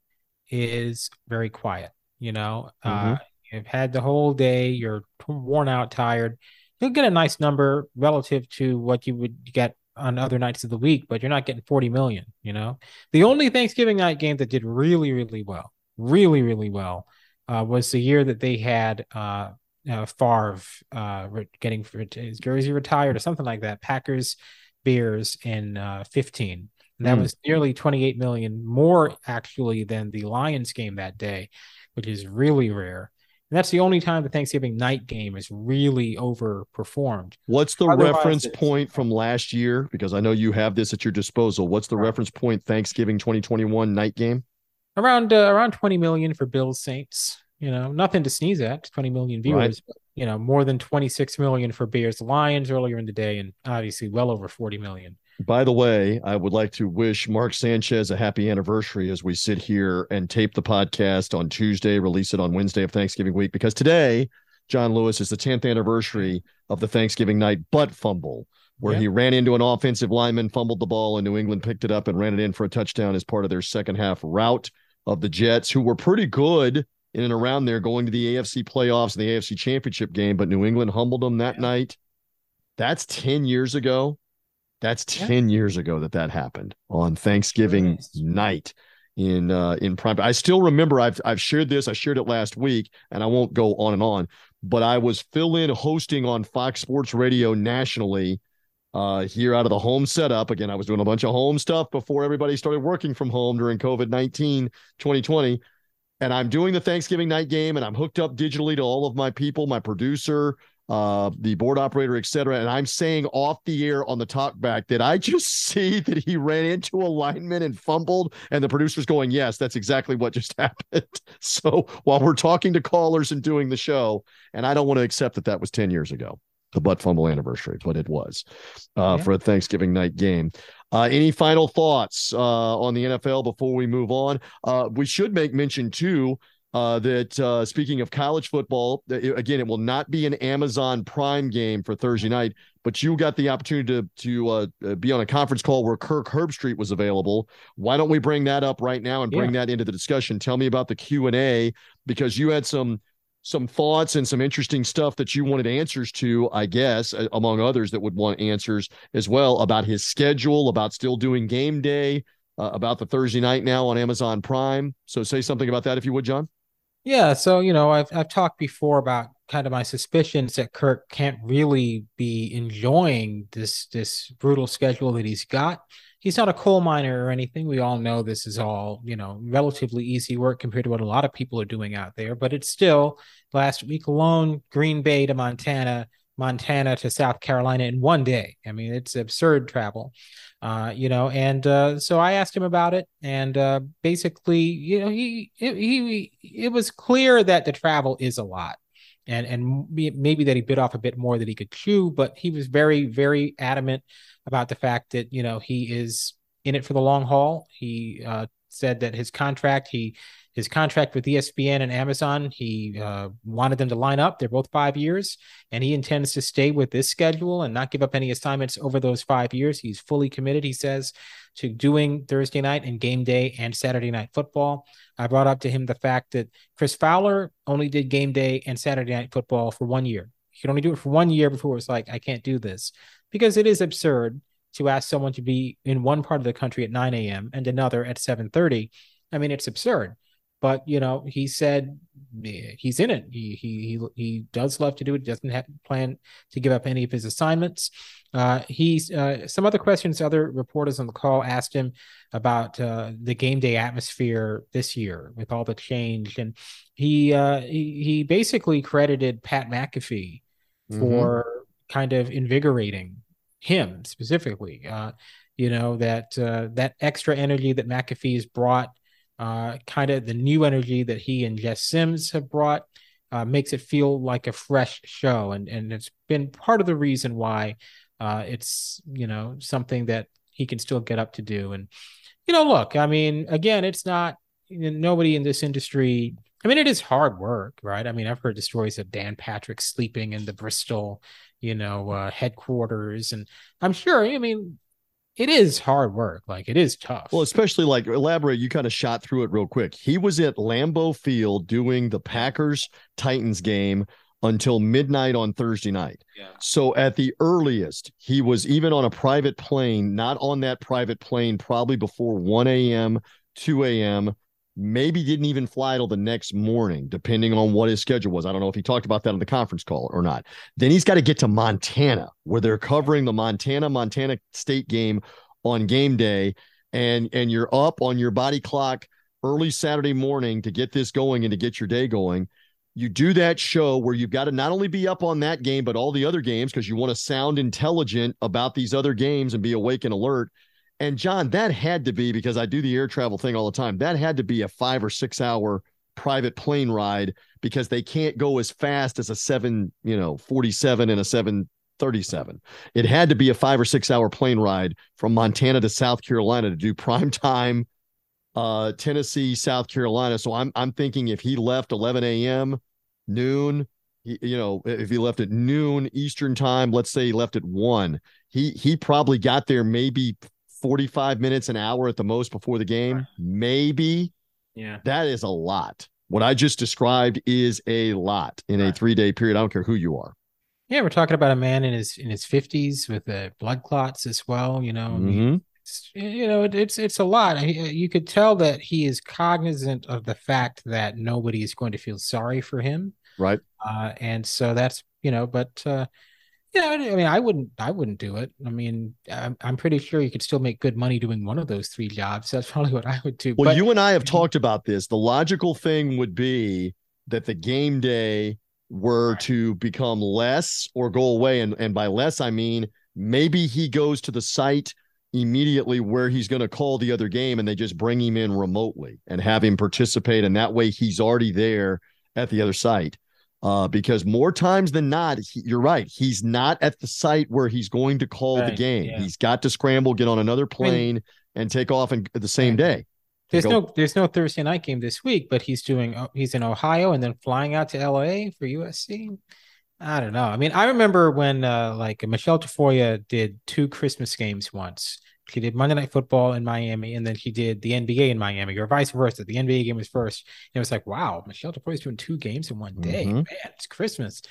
is very quiet. You know, mm-hmm. uh, you've had the whole day. You're worn out, tired. You'll get a nice number relative to what you would get on other nights of the week, but you're not getting 40 million. You know, the only Thanksgiving night game that did really, really well, really, really well, uh, was the year that they had uh, uh, Favre uh, getting his jersey retired or something like that. Packers Bears in uh, 15. And that mm. was nearly 28 million more actually than the Lions game that day, which is really rare. And that's the only time the Thanksgiving night game is really overperformed. What's the Otherwise, reference point from last year? Because I know you have this at your disposal. What's the right. reference point Thanksgiving 2021 night game? around uh, around 20 million for Bills Saints. You know, nothing to sneeze at. 20 million viewers. Right. But, you know, more than 26 million for Bears Lions earlier in the day, and obviously well over 40 million. By the way, I would like to wish Mark Sanchez a happy anniversary as we sit here and tape the podcast on Tuesday, release it on Wednesday of Thanksgiving week, because today, Jon Lewis, is the 10th anniversary of the Thanksgiving night butt fumble, where he ran into an offensive lineman, fumbled the ball, and New England picked it up and ran it in for a touchdown as part of their second half rout of the Jets, who were pretty good in and around there going to the AFC playoffs and the AFC championship game, but New England humbled them that yeah. night. That's 10 years ago. That's 10 yeah. years ago that that happened on Thanksgiving night in uh in prime. I still remember I've I've shared this, I shared it last week and I won't go on and on, but I was fill in hosting on Fox Sports Radio nationally uh here out of the home setup. Again, I was doing a bunch of home stuff before everybody started working from home during COVID-19 2020 and I'm doing the Thanksgiving night game and I'm hooked up digitally to all of my people, my producer, uh, the board operator, etc. And I'm saying off the air on the talkback that I just see that he ran into a lineman and fumbled, and the producer's going, "Yes, that's exactly what just happened." so while we're talking to callers and doing the show, and I don't want to accept that that was ten years ago, the butt fumble anniversary, but it was uh, yeah. for a Thanksgiving night game. Uh, any final thoughts uh, on the NFL before we move on? Uh, we should make mention too uh, that uh, speaking of college football, again, it will not be an Amazon Prime game for Thursday night, but you got the opportunity to to be on a conference call where Kirk Herbstreit was available. Why don't we bring that up right now and bring yeah. that into the discussion? Tell me about the Q and A because you had some some thoughts and some interesting stuff that you wanted answers to, I guess, among others that would want answers as well about his schedule, about still doing game day, uh, about the Thursday night now on Amazon Prime. So say something about that if you would, Jon. Yeah, so you know, I've I've talked before about kind of my suspicions that Kirk can't really be enjoying this this brutal schedule that he's got. He's not a coal miner or anything. We all know this is all, you know, relatively easy work compared to what a lot of people are doing out there, but it's still last week alone, Green Bay to Montana, Montana to South Carolina in one day. I mean, it's absurd travel, uh, you know. And uh, so I asked him about it, and uh, basically, you know, he he it was clear that the travel is a lot, and and maybe that he bit off a bit more that he could chew, but he was very very adamant about the fact that you know he is in it for the long haul. He uh, said that his contract he his contract with ESPN and Amazon, he uh, wanted them to line up. They're both five years, and he intends to stay with this schedule and not give up any assignments over those five years. He's fully committed, he says, to doing Thursday night and game day and Saturday night football. I brought up to him the fact that Chris Fowler only did game day and Saturday night football for one year. He could only do it for one year before it was like, I can't do this because it is absurd to ask someone to be in one part of the country at 9 a.m. and another at 7:30. I mean, it's absurd but you know he said he's in it he he he, he does love to do it doesn't have plan to give up any of his assignments uh, he's uh, some other questions other reporters on the call asked him about uh, the game day atmosphere this year with all the change and he uh, he, he basically credited pat mcafee mm-hmm. Kind of invigorating him specifically uh, you know that uh, that extra energy that McAfee's brought uh, kind of the new energy that he and Jess Sims have brought uh, makes it feel like a fresh show, and and it's been part of the reason why uh, it's you know something that he can still get up to do. And you know, look, I mean, again, it's not you know, nobody in this industry. I mean, it is hard work, right? I mean, I've heard the stories of Dan Patrick sleeping in the Bristol, you know, uh, headquarters, and I'm sure. I mean, it is hard work. Like it is tough. Well, especially like elaborate, you kind of shot through it real quick. He was at Lambeau Field doing the Packers Titans game until midnight on Thursday night. Yeah. So at the earliest, he was even on a private plane, not on that private plane, probably before 1 a.m., 2 a.m., maybe didn't even fly till the next morning, depending on what his schedule was. I don't know if he talked about that on the conference call or not. Then he's got to get to Montana, where they're covering the Montana Montana State game on game day, and and you're up on your body clock early Saturday morning to get this going and to get your day going. You do that show where you've got to not only be up on that game, but all the other games because you want to sound intelligent about these other games and be awake and alert And Jon, that had to be because I do the air travel thing all the time. That had to be a five or six hour private plane ride because they can't go as fast as a seven, you know, 47 and a 737. It had to be a five or six hour plane ride from Montana to South Carolina to do prime time uh Tennessee, South Carolina. So I'm I'm thinking if he left 11 a.m., noon, you know, if he left at noon Eastern time, let's say he left at one, he he probably got there maybe 45 minutes, an hour at the most before the game. Maybe. Yeah. That is a lot. What I just described is a lot in right. a three day period. I don't care who you are. Yeah, we're talking about a man in his in his fifties with the blood clots as well. You know, mm-hmm. you know, it, it's it's a lot. You could tell that he is cognizant of the fact that nobody is going to feel sorry for him. Right. Uh, and so that's you know, but uh, yeah, I mean, I wouldn't, I wouldn't do it. I mean, I'm, I'm pretty sure you could still make good money doing one of those three jobs. That's probably what I would do. Well, but, you and I have talked about this. The logical thing would be that the game day were right. to become less or go away, and and by less I mean maybe he goes to the site immediately where he's going to call the other game, and they just bring him in remotely and have him participate, and that way he's already there at the other site uh, because more times than not, he, you're right. He's not at the site where he's going to call right, the game. Yeah. He's got to scramble, get on another plane, I mean, and take off in, the same day. There's go. no there's no Thursday night game this week, but he's doing uh, he's in Ohio and then flying out to LA for USC. I don't know. I mean, I remember when uh, like Michelle Tafoya did two Christmas games once he did Monday Night Football in Miami, and then he did the NBA in Miami, or vice versa. The NBA game was first. And it was like, wow, Michelle is doing two games in one day. Mm-hmm. Man, it's Christmas.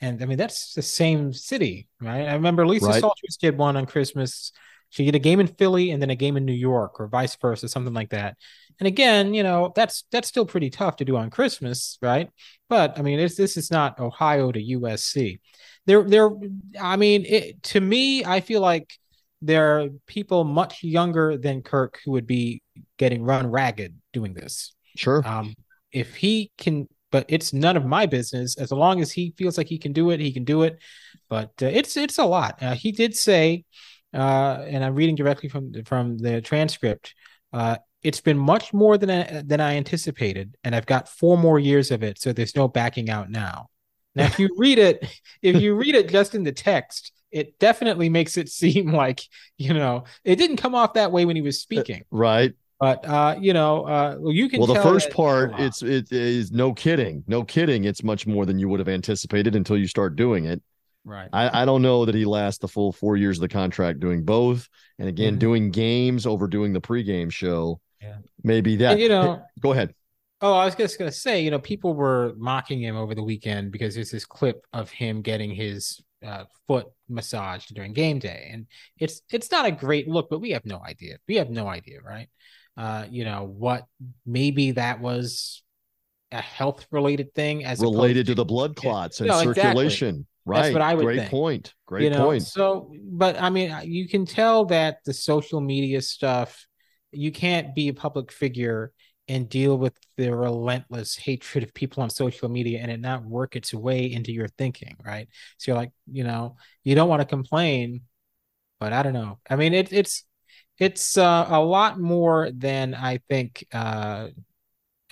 And I mean, that's the same city, right? I remember Lisa right. Salters did one on Christmas. She did a game in Philly and then a game in New York, or vice versa, something like that. And again, you know, that's that's still pretty tough to do on Christmas, right? But I mean, it's this is not Ohio to USC. There, there. I mean, it, to me, I feel like there are people much younger than Kirk who would be getting run ragged doing this. Sure. Um, if he can, but it's none of my business. As long as he feels like he can do it, he can do it. But uh, it's it's a lot. Uh, he did say, uh, and I'm reading directly from from the transcript. Uh, it's been much more than I, than I anticipated, and I've got four more years of it, so there's no backing out now. Now, if you read it, if you read it just in the text, it definitely makes it seem like you know it didn't come off that way when he was speaking. right. But uh you know uh you can well the first part it's it is no kidding no kidding it's much more than you would have anticipated until you start doing it. Right. I i don't know that he lasts the full four years of the contract doing both and again mm-hmm. doing games over doing the pregame show yeah. maybe that and, you know go ahead. Oh, I was just gonna say, you know, people were mocking him over the weekend because there's this clip of him getting his uh, foot massaged during game day, and it's it's not a great look, but we have no idea. We have no idea, right? Uh, you know what? Maybe that was a health related thing as related to, to, the blood clots and no, circulation. Exactly. Right. That's what I would Great think. point. Great you know? point. So, but I mean, you can tell that the social media stuff, you can't be a public figure and deal with the relentless hatred of people on social media and it not work its way into your thinking, right? So you're like, you know, you don't want to complain, but I don't know. I mean, it, it's it's uh, a lot more than I think. Uh,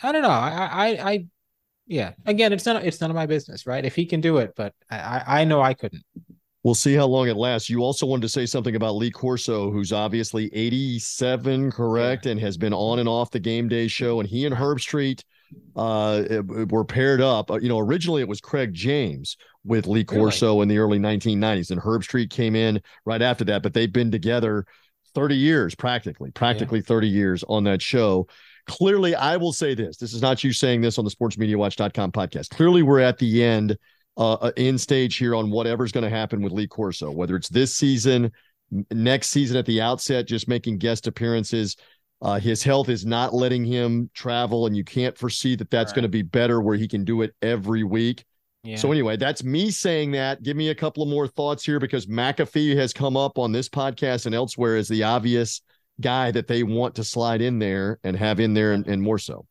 I don't know. I, I, I, yeah. Again, it's not it's none of my business, right? If he can do it, but I, I know I couldn't. We'll see how long it lasts. You also wanted to say something about Lee Corso, who's obviously 87, correct, and has been on and off the game day show. And he and Herbstreit uh, were paired up. Uh, you know, originally it was Craig James with Lee Corso really? in the early 1990s, and Herbstreit came in right after that. But they've been together 30 years, practically, practically yeah. 30 years on that show. Clearly, I will say this. This is not you saying this on the sportsmediawatch.com podcast. Clearly, we're at the end uh, uh, in stage here on whatever's going to happen with Lee Corso, whether it's this season, next season at the outset, just making guest appearances. Uh, his health is not letting him travel, and you can't foresee that that's right. going to be better where he can do it every week. Yeah. So anyway, that's me saying that. Give me a couple of more thoughts here because McAfee has come up on this podcast and elsewhere as the obvious guy that they want to slide in there and have in there and, and more so.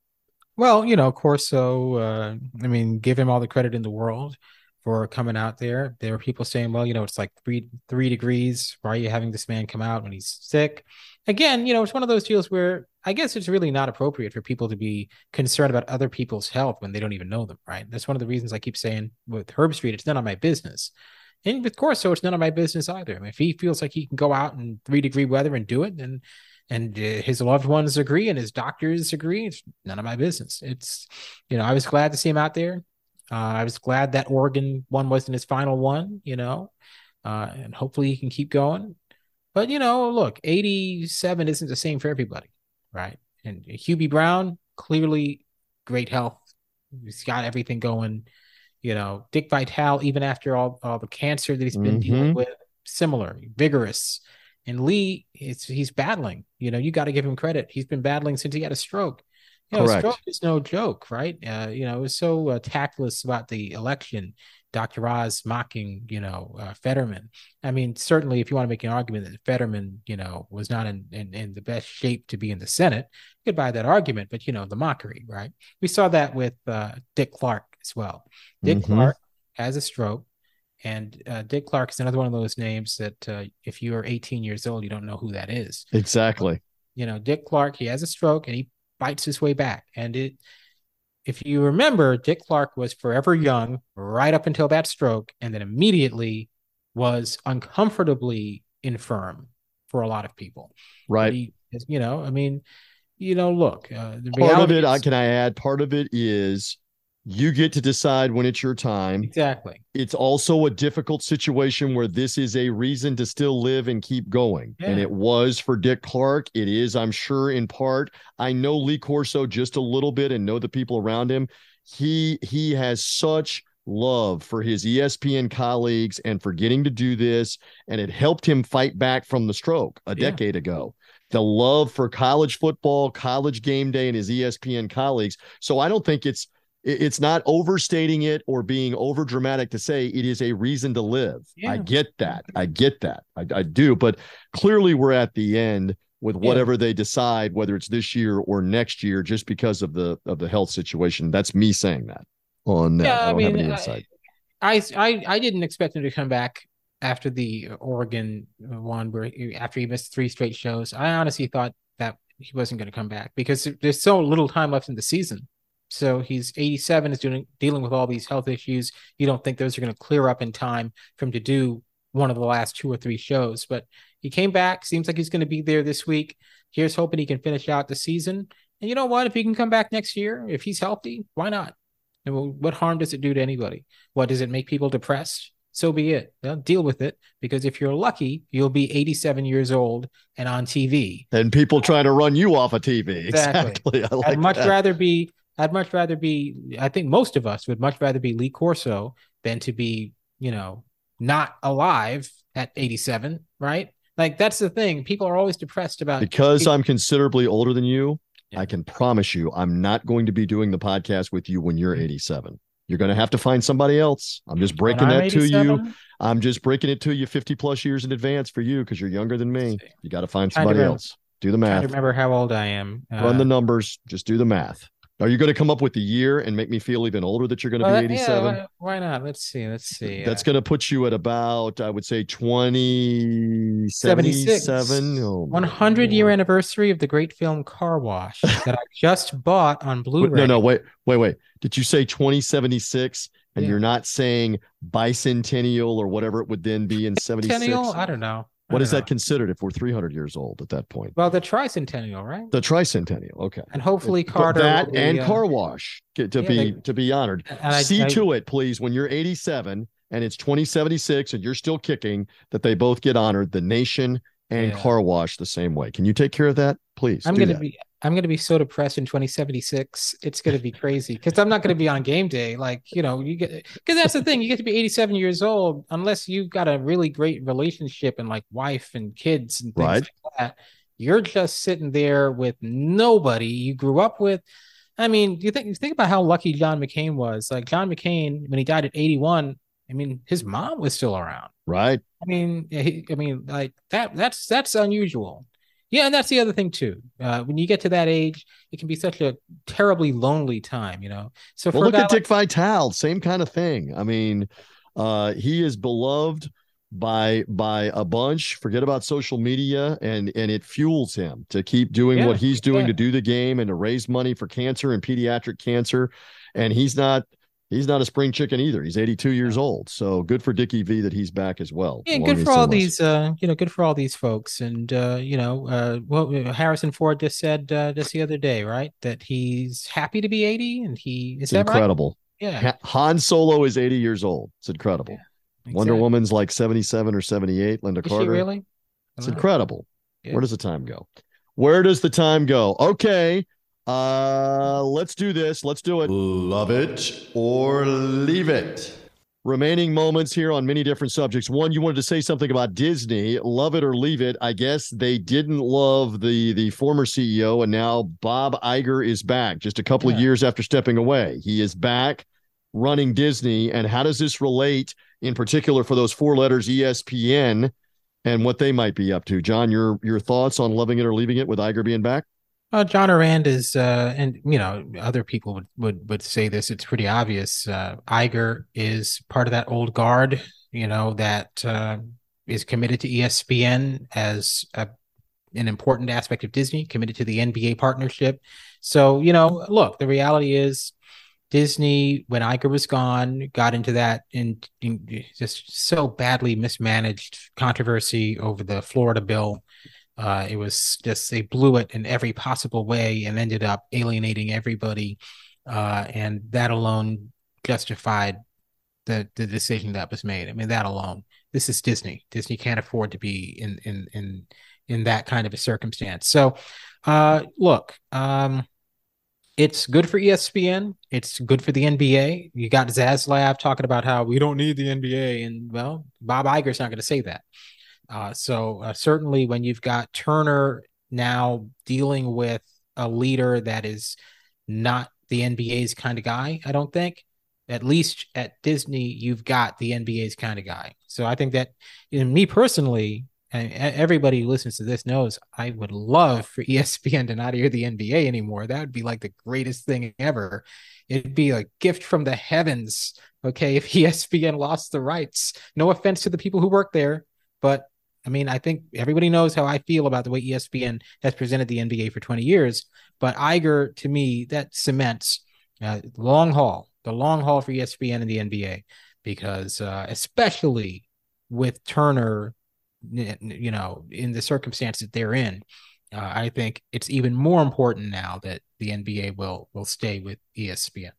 Well, you know, Corso, uh, I mean, give him all the credit in the world for coming out there. There were people saying, well, you know, it's like three three degrees. Why are you having this man come out when he's sick? Again, you know, it's one of those deals where I guess it's really not appropriate for people to be concerned about other people's health when they don't even know them, right? That's one of the reasons I keep saying with Herbstreit, it's none of my business. And with Corso, it's none of my business either. I mean, if he feels like he can go out in three degree weather and do it, then and uh, his loved ones agree and his doctors agree. It's none of my business. It's, you know, I was glad to see him out there. Uh, I was glad that Oregon one wasn't his final one, you know, uh, and hopefully he can keep going. But, you know, look, 87 isn't the same for everybody, right? And Hubie Brown, clearly great health. He's got everything going. You know, Dick Vitale, even after all, all the cancer that he's been mm-hmm. dealing with, similar, vigorous. And Lee, it's, he's battling. You know, you got to give him credit. He's been battling since he had a stroke. You know, Correct. stroke is no joke, right? Uh, you know, it was so uh, tactless about the election. Dr. Oz mocking, you know, uh, Fetterman. I mean, certainly, if you want to make an argument that Fetterman, you know, was not in, in, in the best shape to be in the Senate, you could buy that argument. But you know, the mockery, right? We saw that with uh, Dick Clark as well. Dick mm-hmm. Clark has a stroke. And uh, Dick Clark is another one of those names that uh, if you are 18 years old, you don't know who that is. Exactly. You know, Dick Clark, he has a stroke and he bites his way back. And it, if you remember, Dick Clark was forever young right up until that stroke, and then immediately was uncomfortably infirm for a lot of people. Right. He, you know, I mean, you know, look, uh, the part of it, is, I can I add, part of it is you get to decide when it's your time. Exactly. It's also a difficult situation where this is a reason to still live and keep going. Yeah. And it was for Dick Clark. It is, I'm sure, in part. I know Lee Corso just a little bit and know the people around him. He he has such love for his ESPN colleagues and for getting to do this. And it helped him fight back from the stroke a yeah. decade ago the love for college football, college game day, and his ESPN colleagues. So I don't think it's it's not overstating it or being over dramatic to say it is a reason to live. Yeah. I get that. I get that. I, I, do. But clearly, we're at the end with whatever yeah. they decide, whether it's this year or next year, just because of the of the health situation. That's me saying that. On that, yeah, I, I mean, I, I I didn't expect him to come back after the Oregon one, where after he missed three straight shows. I honestly thought that he wasn't going to come back because there's so little time left in the season. So he's 87, is doing dealing with all these health issues. You don't think those are going to clear up in time for him to do one of the last two or three shows. But he came back. Seems like he's going to be there this week. Here's hoping he can finish out the season. And you know what? If he can come back next year, if he's healthy, why not? And what harm does it do to anybody? What does it make people depressed? So be it. They'll deal with it because if you're lucky, you'll be 87 years old and on TV. And people trying to run you off of TV. Exactly. exactly. I like I'd much that. rather be I'd much rather be, I think most of us would much rather be Lee Corso than to be, you know, not alive at 87, right? Like that's the thing. People are always depressed about because I'm considerably older than you. Yeah. I can promise you, I'm not going to be doing the podcast with you when you're mm-hmm. 87. You're going to have to find somebody else. I'm just breaking that to you. I'm just breaking it to you 50 plus years in advance for you because you're younger than me. You got to find somebody else. Do the math. remember how old I am. Run the uh, numbers. Just do the math. Are you going to come up with the year and make me feel even older that you're going to well, be 87? Yeah, why not? Let's see. Let's see. That's uh, going to put you at about, I would say, 20, 77. Oh, 100 year anniversary of the great film Car Wash that I just bought on Blu ray. No, no, wait, wait, wait. Did you say 2076? And yeah. you're not saying bicentennial or whatever it would then be in 76? I don't know. What is know. that considered if we're 300 years old at that point? Well, the tricentennial, right? The tricentennial, okay. And hopefully Carter that be, and uh, car wash get to yeah, be they, to be honored. See I, to it, please, when you're 87 and it's 2076 and you're still kicking, that they both get honored. The nation and yeah. car wash the same way. Can you take care of that, please? I'm gonna be I'm going to be so depressed in 2076. It's going to be crazy because I'm not going to be on game day. Like, you know, you get, because that's the thing. You get to be 87 years old unless you've got a really great relationship and like wife and kids and things right. like that. You're just sitting there with nobody you grew up with. I mean, you think you think about how lucky John McCain was. Like John McCain, when he died at 81, I mean, his mom was still around. Right. I mean, he, I mean, like that. That's that's unusual. Yeah, and that's the other thing too. Uh, when you get to that age, it can be such a terribly lonely time, you know. So well, look at Dick Vitale, same kind of thing. I mean, Uh, he is beloved by by a bunch. Forget about social media, and and it fuels him to keep doing Yeah, what he's doing yeah. to do the game and to raise money for cancer and pediatric cancer. And he's not he's not a spring chicken either. He's 82 years old. So good for Dickie V that he's back as well. Yeah, good for all these, uh, you know, good for all these folks. And uh, you know, uh, well, Harrison Ford just said uh, just the other day, right, that he's happy to be 80, and he is that right? incredible. Yeah, Ha- Han Solo is 80 years old. It's incredible. Wonder exactly. Woman's like 77 or 78. Linda Is she Carter. really? It's incredible. Yeah. Where does the time go? Where does the time go? Okay. Uh let's do this. Let's do it. Love it or leave it. Remaining moments here on many different subjects. One, you wanted to say something about Disney. Love it or leave it. I guess they didn't love the the former CEO, and now Bob Iger is back. Just a couple of years after stepping away, he is back running Disney. And how does this relate, in particular, for those four letters ESPN and what they might be up to? Jon, your your thoughts on loving it or leaving it with Iger being back? Uh, Jon Arand is, uh, and you know, other people would, would would say this. It's pretty obvious. Uh, Iger is part of that old guard, you know, that uh, is committed to ESPN as a, an important aspect of Disney, committed to the NBA partnership. So, you know, look, the reality is Disney, when Iger was gone, got into that in, in just so badly mismanaged controversy over the Florida bill. Uh, it was just they blew it in every possible way and ended up alienating everybody. Uh, and that alone justified the the decision that was made. I mean, that alone. This is Disney. Disney can't afford to be in in in in that kind of a circumstance. So, uh, look, um, it's good for ESPN. It's good for the NBA. You got Zaslav talking about how we don't need the NBA, and well, Bob Iger's not going to say that. Uh, so uh, certainly, when you've got Turner now dealing with a leader that is not the NBA's kind of guy, I don't think. At least at Disney, you've got the NBA's kind of guy. So I think that, in me personally, and everybody who listens to this knows I would love for ESPN to not hear the NBA anymore. That would be like the greatest thing ever. It'd be a gift from the heavens. Okay, if ESPN lost the rights. No offense to the people who work there, but I mean, I think everybody knows how I feel about the way ESPN has presented the NBA for 20 years. But Iger, to me, that cements uh, long haul, the long haul for ESPN and the NBA, because uh, especially with Turner, you know, in the circumstances that they're in, uh, I think it's even more important now that the NBA will will stay with ESPN.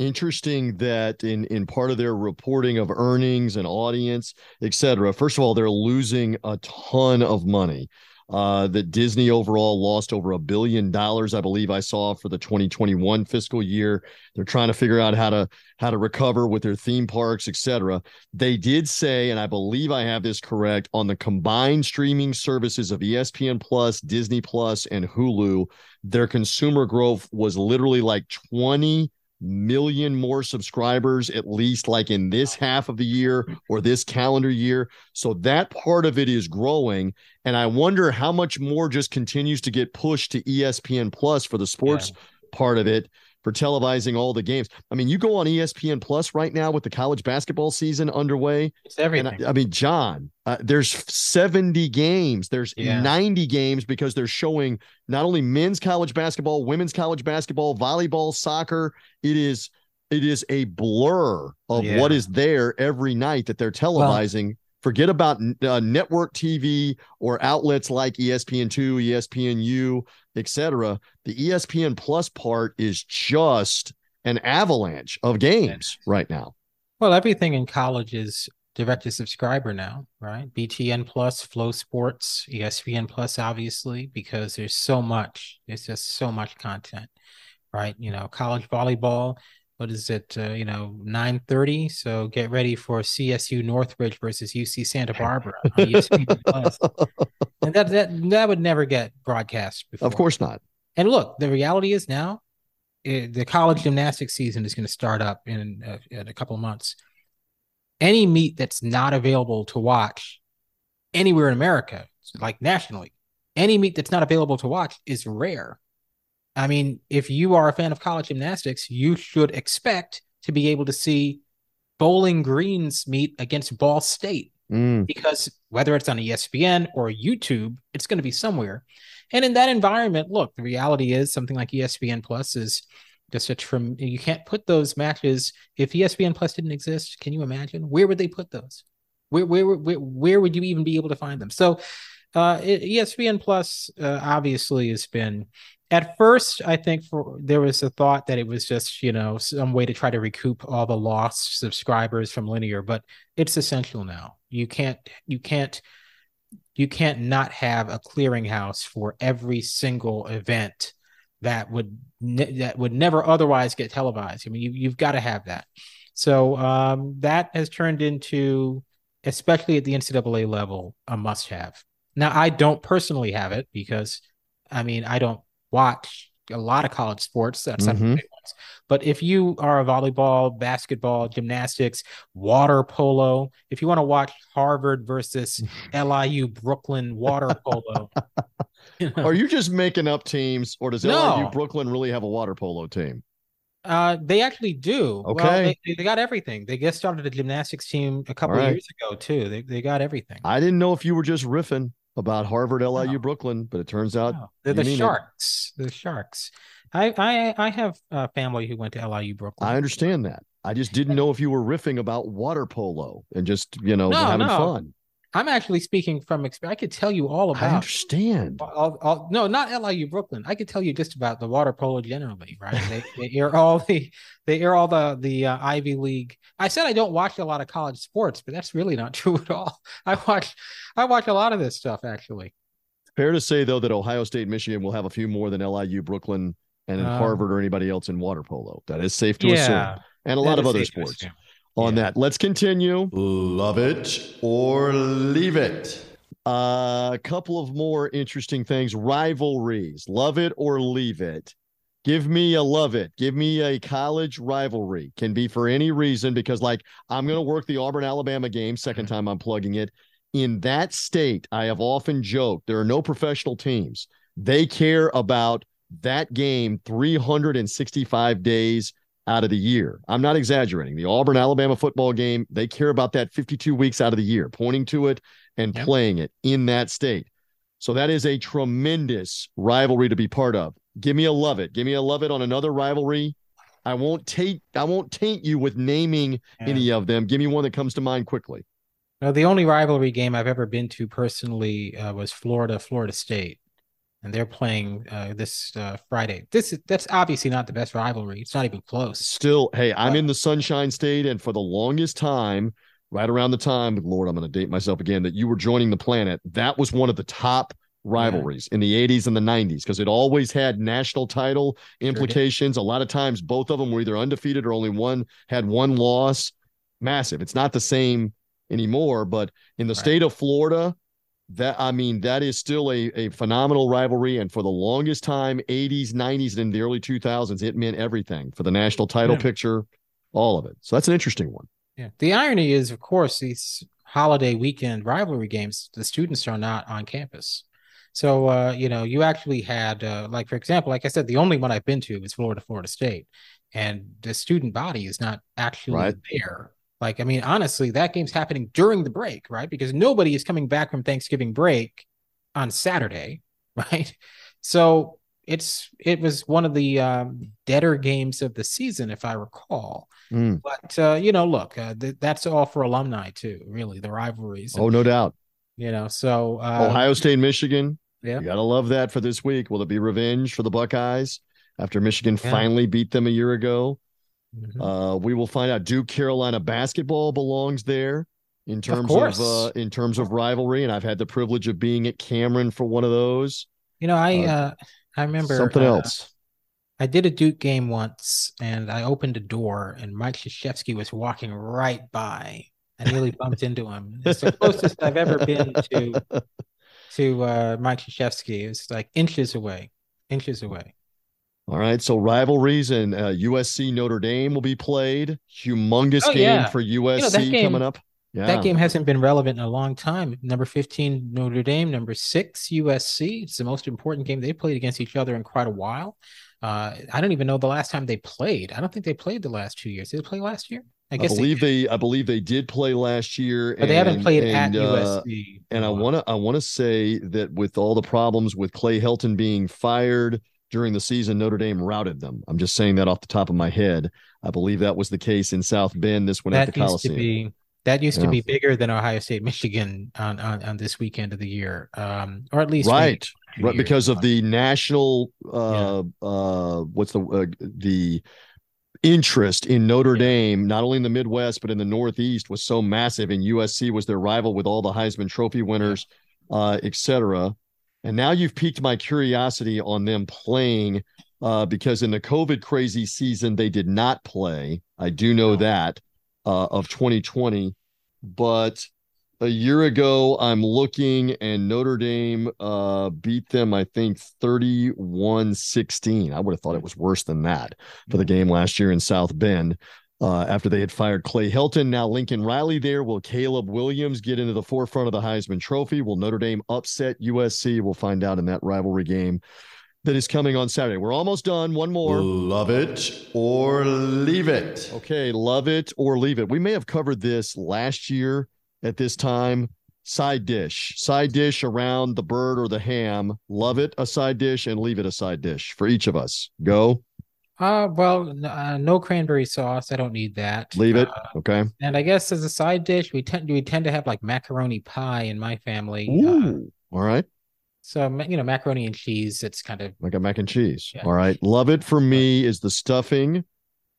Interesting that in in part of their reporting of earnings and audience et cetera first of all they're losing a ton of money. Uh that disney overall lost over a billion dollars i believe i saw for the 2021 fiscal year. They're trying to figure out how to how to recover with their theme parks et cetera. They did say and i believe i have this correct on the combined streaming services of espn plus disney plus and hulu their consumer growth was literally like 20 million more subscribers at least like in this half of the year or this calendar year. So that part of it is growing and i wonder how much more just continues to get pushed to espn plus for the sports part of it for televising all the games i mean you go on espn plus right now with the college basketball season underway It's and everything. I, I mean, Jon, uh, there's 70 games, there's Yeah. 90 games because they're showing not only men's college basketball, women's college basketball, volleyball, soccer. It is it is a blur of Yeah. what is there every night that they're televising. Forget about uh, network TV or outlets like E ESPN2, ESPNU, etc. The ESPN Plus part is just an avalanche of games right now. Well, everything in college is direct to subscriber now, right? BTN Plus, FloSports, ESPN Plus, obviously, because there's so much. There's just so much content, right? You know, college volleyball. What is it? Uh, you know, nine thirty. So get ready for CSU Northridge versus UC Santa Barbara on ESPN Plus, and that that that would never get broadcast before. Of course not. And look, the reality is now eh, the college gymnastics season is going to start up in, uh, in a couple of months. Any meet that's not available to watch anywhere in America, like nationally, any meet that's not available to watch is rare. I mean, if you are a fan of college gymnastics, you should expect to be able to see Bowling Green's meet against Ball State Mm. because whether it's on ESPN or YouTube, it's going to be somewhere. And in that environment, look, the reality is something like ESPN Plus is just a trim. You can't put those matches if ESPN Plus didn't exist. Can you imagine where would they put those? Where where where, where would you even be able to find them? So, uh, ESPN Plus uh, obviously has been. At first, I think for there was a thought that it was just you know some way to try to recoup all the lost subscribers from linear, but it's essential now. You can't you can't you can't not have a clearinghouse for every single event that would ne- that would never otherwise get televised. I mean, you you've got to have that. So um, that has turned into, especially at the NCAA level, a must-have. Now, I don't personally have it because, I mean, I don't watch a lot of college sports. That's not the Mhm. big ones. But if you are a volleyball, basketball, gymnastics, water polo, if you want to watch Harvard versus LIU Brooklyn water polo, you know, Are you just making up teams, or does No. LIU Brooklyn really have a water polo team? uh, they actually do. Well, Okay. they, they got everything. They just started a gymnastics team a couple right. years ago too. They they got everything. I didn't know if you were just riffing about Harvard, LIU. Brooklyn, but it turns out they're the mean it. Sharks. The Sharks. I I I have a family who went to LIU Brooklyn. I understand that. I just didn't know if you were riffing about water polo and just you know No, having no. fun. I'm actually speaking from experience. I could tell you all about. I understand. All, all, no, not LIU Brooklyn. I could tell you just about the water polo generally, right? They, they air all the they air all the the uh, Ivy League. I said I don't watch a lot of college sports, but that's really not true at all. I watch I watch a lot of this stuff actually. Fair to say though that Ohio State, Michigan will have a few more than LIU, Brooklyn, and Um, Harvard or anybody else in water polo. That is safe to assume, and a lot of other sports assume. On Yeah. that. Let's continue. Love it or leave it. Uh, a couple of more interesting things. Rivalries. Love it or leave it. Give me a love it. Give me a college rivalry. Can be for any reason because, like, I'm going to work the Auburn Alabama game, 2nd time I'm plugging it. In that state, I have often joked there are no professional teams. They care about that game 365 days out of the year. I'm not exaggerating. The Auburn Alabama football game, they care about that 52 weeks out of the year, pointing to it and Yep. playing it in that state. So that is a tremendous rivalry to be part of. Give me a love it. Give me a love it on another rivalry. I won't taint I won't taint you with naming Yeah. any of them. Give me one that comes to mind quickly. Now, the only rivalry game I've ever been to personally uh, was Florida, Florida State, and they're playing uh, this uh, Friday. This is that's obviously not the best rivalry. It's not even close. Still, hey, I'm Uh, in the Sunshine State, and for the longest time, right around the time, Lord, I'm going to date myself again, that you were joining the planet, that was one of the top rivalries in the 80s and the 90s because it always had national title implications. A lot of times, both of them were either undefeated or only one had one loss. Massive. It's not the same anymore, but in the Right. state of Florida, that I mean, that is still a, a phenomenal rivalry. And for the longest time, 80s, 90s, and in the early 2000s, it meant everything for the national title Yeah. picture, all of it. So that's an interesting one. Yeah. The irony is, of course, these holiday weekend rivalry games, the students are not on campus. So, uh, you know, you actually had, uh, like, for example, like I said, the only one I've been to is Florida, Florida State, and the student body is not actually Right. there. Like, I mean, honestly, that game's happening during the break, right? Because nobody is coming back from Thanksgiving break on Saturday, right? So it's it was one of the um, deader games of the season, if I recall. Mm. But uh, you know, look, uh, th- that's all for alumni too. Really, the rivalries. Oh, no doubt. you know, so uh, Ohio State, Michigan. Yeah. You got to love that for this week. Will it be revenge for the Buckeyes after Michigan Yeah. finally beat them a year ago? Mhm. Uh, we will find out. Duke Carolina basketball belongs there in terms of, course. uh, in terms of rivalry, and I've had the privilege of being at Cameron for one of those. you know, I uh, uh, I remember Something uh, else. I did a Duke game once, and I opened a door, and Mike Krzyzewski was walking right by. I nearly bumped into him. It's the closest I've ever been to to uh, Mike Krzyzewski. It was like inches away, inches away. All right, so rivalries and uh, USC Notre Dame will be played. Humongous Oh, game yeah. for USC that game- coming up. Yeah, That game hasn't been relevant in a long time. Number 15, Notre Dame. Number six, USC. It's the most important game they played against each other in quite a while. Uh, I don't even know the last time they played. I don't think they played the last two years. Did they play last year? I I, guess believe they, they, I believe they did play last year, but they haven't played and, at uh, USC. And I for a while. want to I want to say that with all the problems with Clay Helton being fired during the season, Notre Dame routed them. I'm just saying that off the top of my head. I believe that was the case in South Bend. This one at that the used to Coliseum. be that used to be bigger than Ohio State Michigan on, on on this weekend of the year, um, or at least right, right, because of the national uh uh what's the uh, the interest in Notre Yeah. Dame, not only in the Midwest but in the Northeast, was so massive, and USC was their rival with all the Heisman Trophy winners, uh, et cetera. And now you've piqued my curiosity on them playing, uh, because in the COVID crazy season they did not play. I do know No. that uh, of 2020, but a year ago i'm looking and notre dame uh beat them i think 31-16 i would have thought it was worse than that for the game last year in south bend uh, after they had fired clay Helton. now lincoln riley there will caleb williams get into the forefront of the heisman trophy will notre dame upset usc we'll find out in that rivalry game that is coming on saturday we're almost done one more Love it or leave it. Okay, love it or leave it. We may have covered this last year at this time. Side dish, side dish around the bird or the ham. Love it a side dish and leave it a side dish for each of us. Go, Uh, well, uh, no cranberry sauce. I don't need that. leave it. Uh, Okay. and I guess as a side dish, we tend we tend to have like macaroni pie in my family. Uh, Ooh. All right. so you know, macaroni and cheese. It's kind of Like a mac and cheese. Yeah. All right. Love it for me is the stuffing.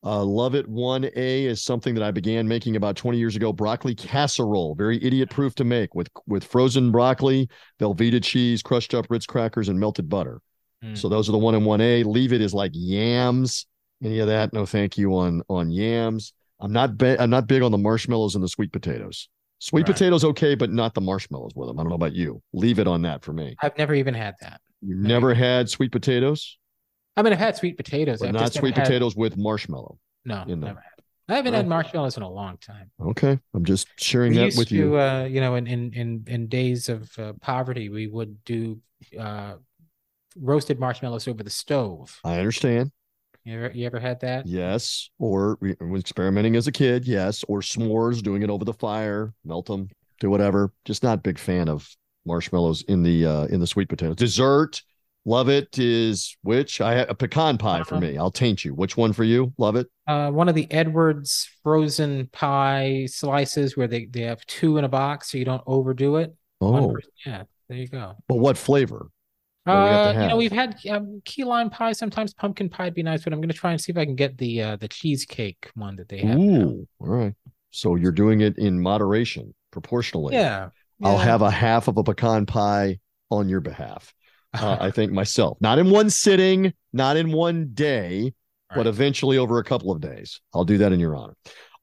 Uh, love it 1A is something that I began making about 20 years ago. Broccoli casserole, very idiot proof to make with with frozen broccoli, Velveeta cheese, crushed up Ritz crackers, and melted butter. Mm. So those are the one and one A. Leave it is like yams. Any of that? No, thank you on on yams. I'm not be- I'm not big on the marshmallows and the sweet potatoes. Sweet Right. potatoes okay, but not the marshmallows with them. I don't know about you. Leave it on that for me. I've never even had that. You never had sweet potatoes, I mean, I've had sweet potatoes. but I've not never sweet had- potatoes with marshmallow. No, in them. never had. I haven't Oh. had marshmallows in a long time. Okay, I'm just sharing We that used with to, you. uh, you know, in in in in days of uh, poverty, we would do uh, roasted marshmallows over the stove. I understand. You ever you ever had that? Yes, or experimenting as a kid. Yes, or s'mores, doing it over the fire, melt them, do whatever. Just not big fan of marshmallows in the uh in the sweet potatoes. Dessert, love it is which I a pecan pie for Uh-huh. me. I'll taint you. Which one for you? Love it. Uh, one of the Edwards frozen pie slices where they, they have two in a box so you don't overdo it. Oh, yeah, there you go. but what flavor? What do we have Uh, you know, we've had um, key lime pie. Sometimes pumpkin pie would be nice, but I'm going to try and see if I can get the uh, the cheesecake one that they have. now. Ooh, all right. So you're doing it in moderation, proportionally. Yeah, I'll have a half of a pecan pie on your behalf. uh, I think myself. Not in one sitting, not in one day, but Right. eventually over a couple of days. I'll do that in your honor.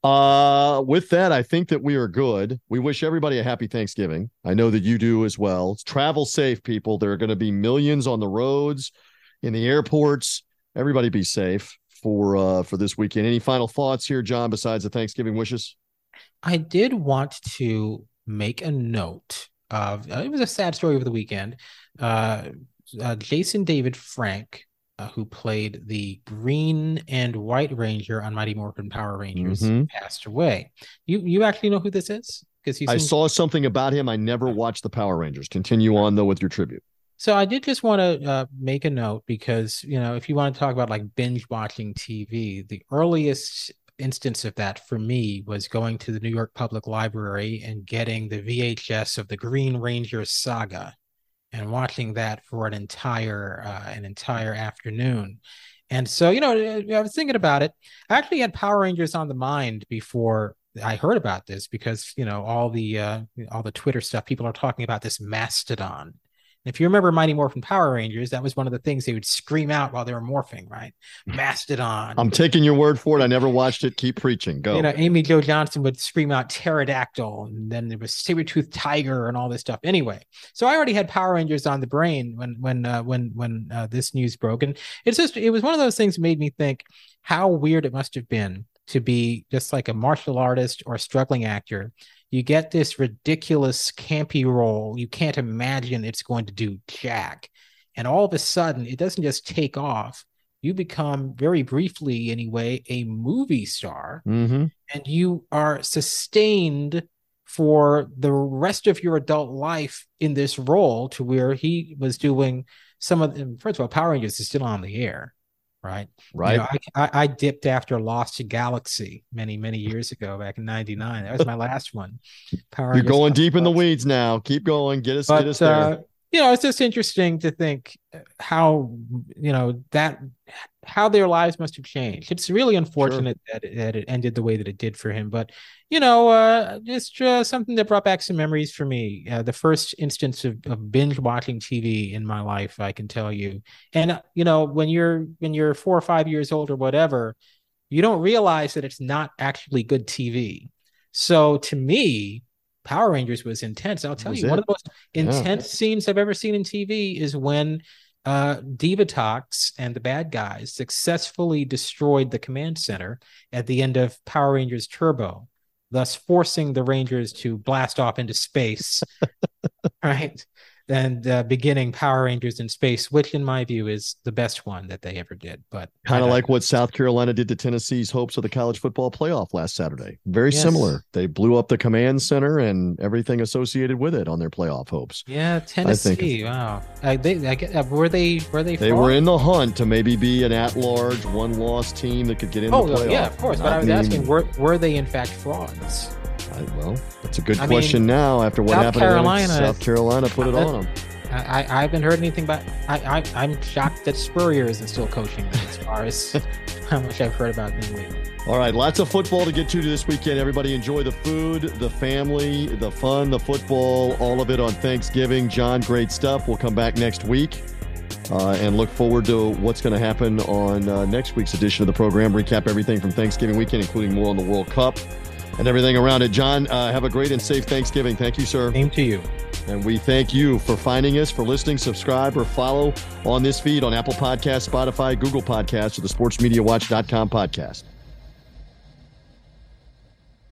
Uh, with that, I think that we are good. We wish everybody a happy Thanksgiving. I know that you do as well. Travel safe, people. There are going to be millions on the roads, in the airports. Everybody be safe for uh for this weekend. Any final thoughts here, Jon, besides the Thanksgiving wishes? I did want to make a note of uh, it was a sad story over the weekend. Uh, uh, Jason David Frank, uh, who played the Green and White Ranger on Mighty Morphin Power Rangers, Mhm. passed away. You you actually know who this is? Because I saw something about him. I never watched the Power Rangers. Continue on though with your tribute. So I did just want to uh, make a note because you know if you want to talk about like binge watching TV, the earliest instance of that for me was going to the New York Public Library and getting the VHS of the Green Ranger saga and watching that for an entire uh, an entire afternoon. And so you know I was thinking about it. I actually had Power Rangers on the mind before I heard about this because you know all the uh, all the Twitter stuff people are talking about this mastodon. If you remember Mighty Morphin Power Rangers, that was one of the things they would scream out while they were morphing, right? Mastodon. I'm taking your word for it. I never watched it. Keep preaching. Go. You know, Amy Jo Johnson would scream out pterodactyl, and then there was saber-toothed tiger and all this stuff. Anyway, so I already had Power Rangers on the brain when when uh, when when uh, this news broke, and it's just it was one of those things that made me think how weird it must have been to be just like a martial artist or a struggling actor. You get this ridiculous campy role. You can't imagine it's going to do jack, and all of a sudden, it doesn't just take off you become very briefly, anyway, a movie star, Mm-hmm. and you are sustained for the rest of your adult life in this role to where he was doing some of the first of all power rangers is still on the air right You Right. know, I, I, dipped after lost to galaxy many many years ago back in 99 that was my last one power You're going deep in the weeds now. Keep going. Get us, get us there. uh, you know it's just interesting to think how you know that how their lives must have changed. It's really unfortunate that, it, that it ended the way that it did for him but you know uh it's just something that brought back some memories for me. Uh, the first instance of, of binge watching tv in my life i can tell you. And uh, you know when you're when you're four or five years old or whatever you don't realize that it's not actually good tv so to me power rangers was intense. I'll tell Was you one of the most Yeah. intense scenes i've ever seen in tv is when uh divatox and the bad guys successfully destroyed the command center at the end of power rangers turbo thus forcing the rangers to blast off into space right and uh, beginning power rangers in space which in my view is the best one that they ever did but Kind of like what South Carolina did to Tennessee's hopes of the college football playoff last Saturday. Very Yes. similar. They blew up the command center and everything associated with it on their playoff hopes. yeah tennessee wow I, they I, uh, were they were they They were in the hunt to maybe be an at-large, one-loss team that could get in Oh the playoff. yeah, of course. But I was mean, asking, were were they in fact frauds? Well, that's a good I question mean, now after what South happened. in Carolina- South Carolina put it Uh, on them. I, I haven't heard anything about. I, I I'm shocked that Spurrier isn't still coaching as far as how much I've heard about New England. All right, lots of football to get to this weekend. Everybody enjoy the food, the family, the fun, the football, all of it on Thanksgiving. Jon, great stuff. We'll come back next week uh, and look forward to what's going to happen on uh, next week's edition of the program. Recap everything from Thanksgiving weekend, including more on the World Cup and everything around it. Jon, uh, have a great and safe Thanksgiving. Thank you, sir. Same to you. And we thank you for finding us, for listening, subscribe, or follow on this feed on Apple Podcasts, Spotify, Google Podcasts, or the SportsMediaWatch.com podcast.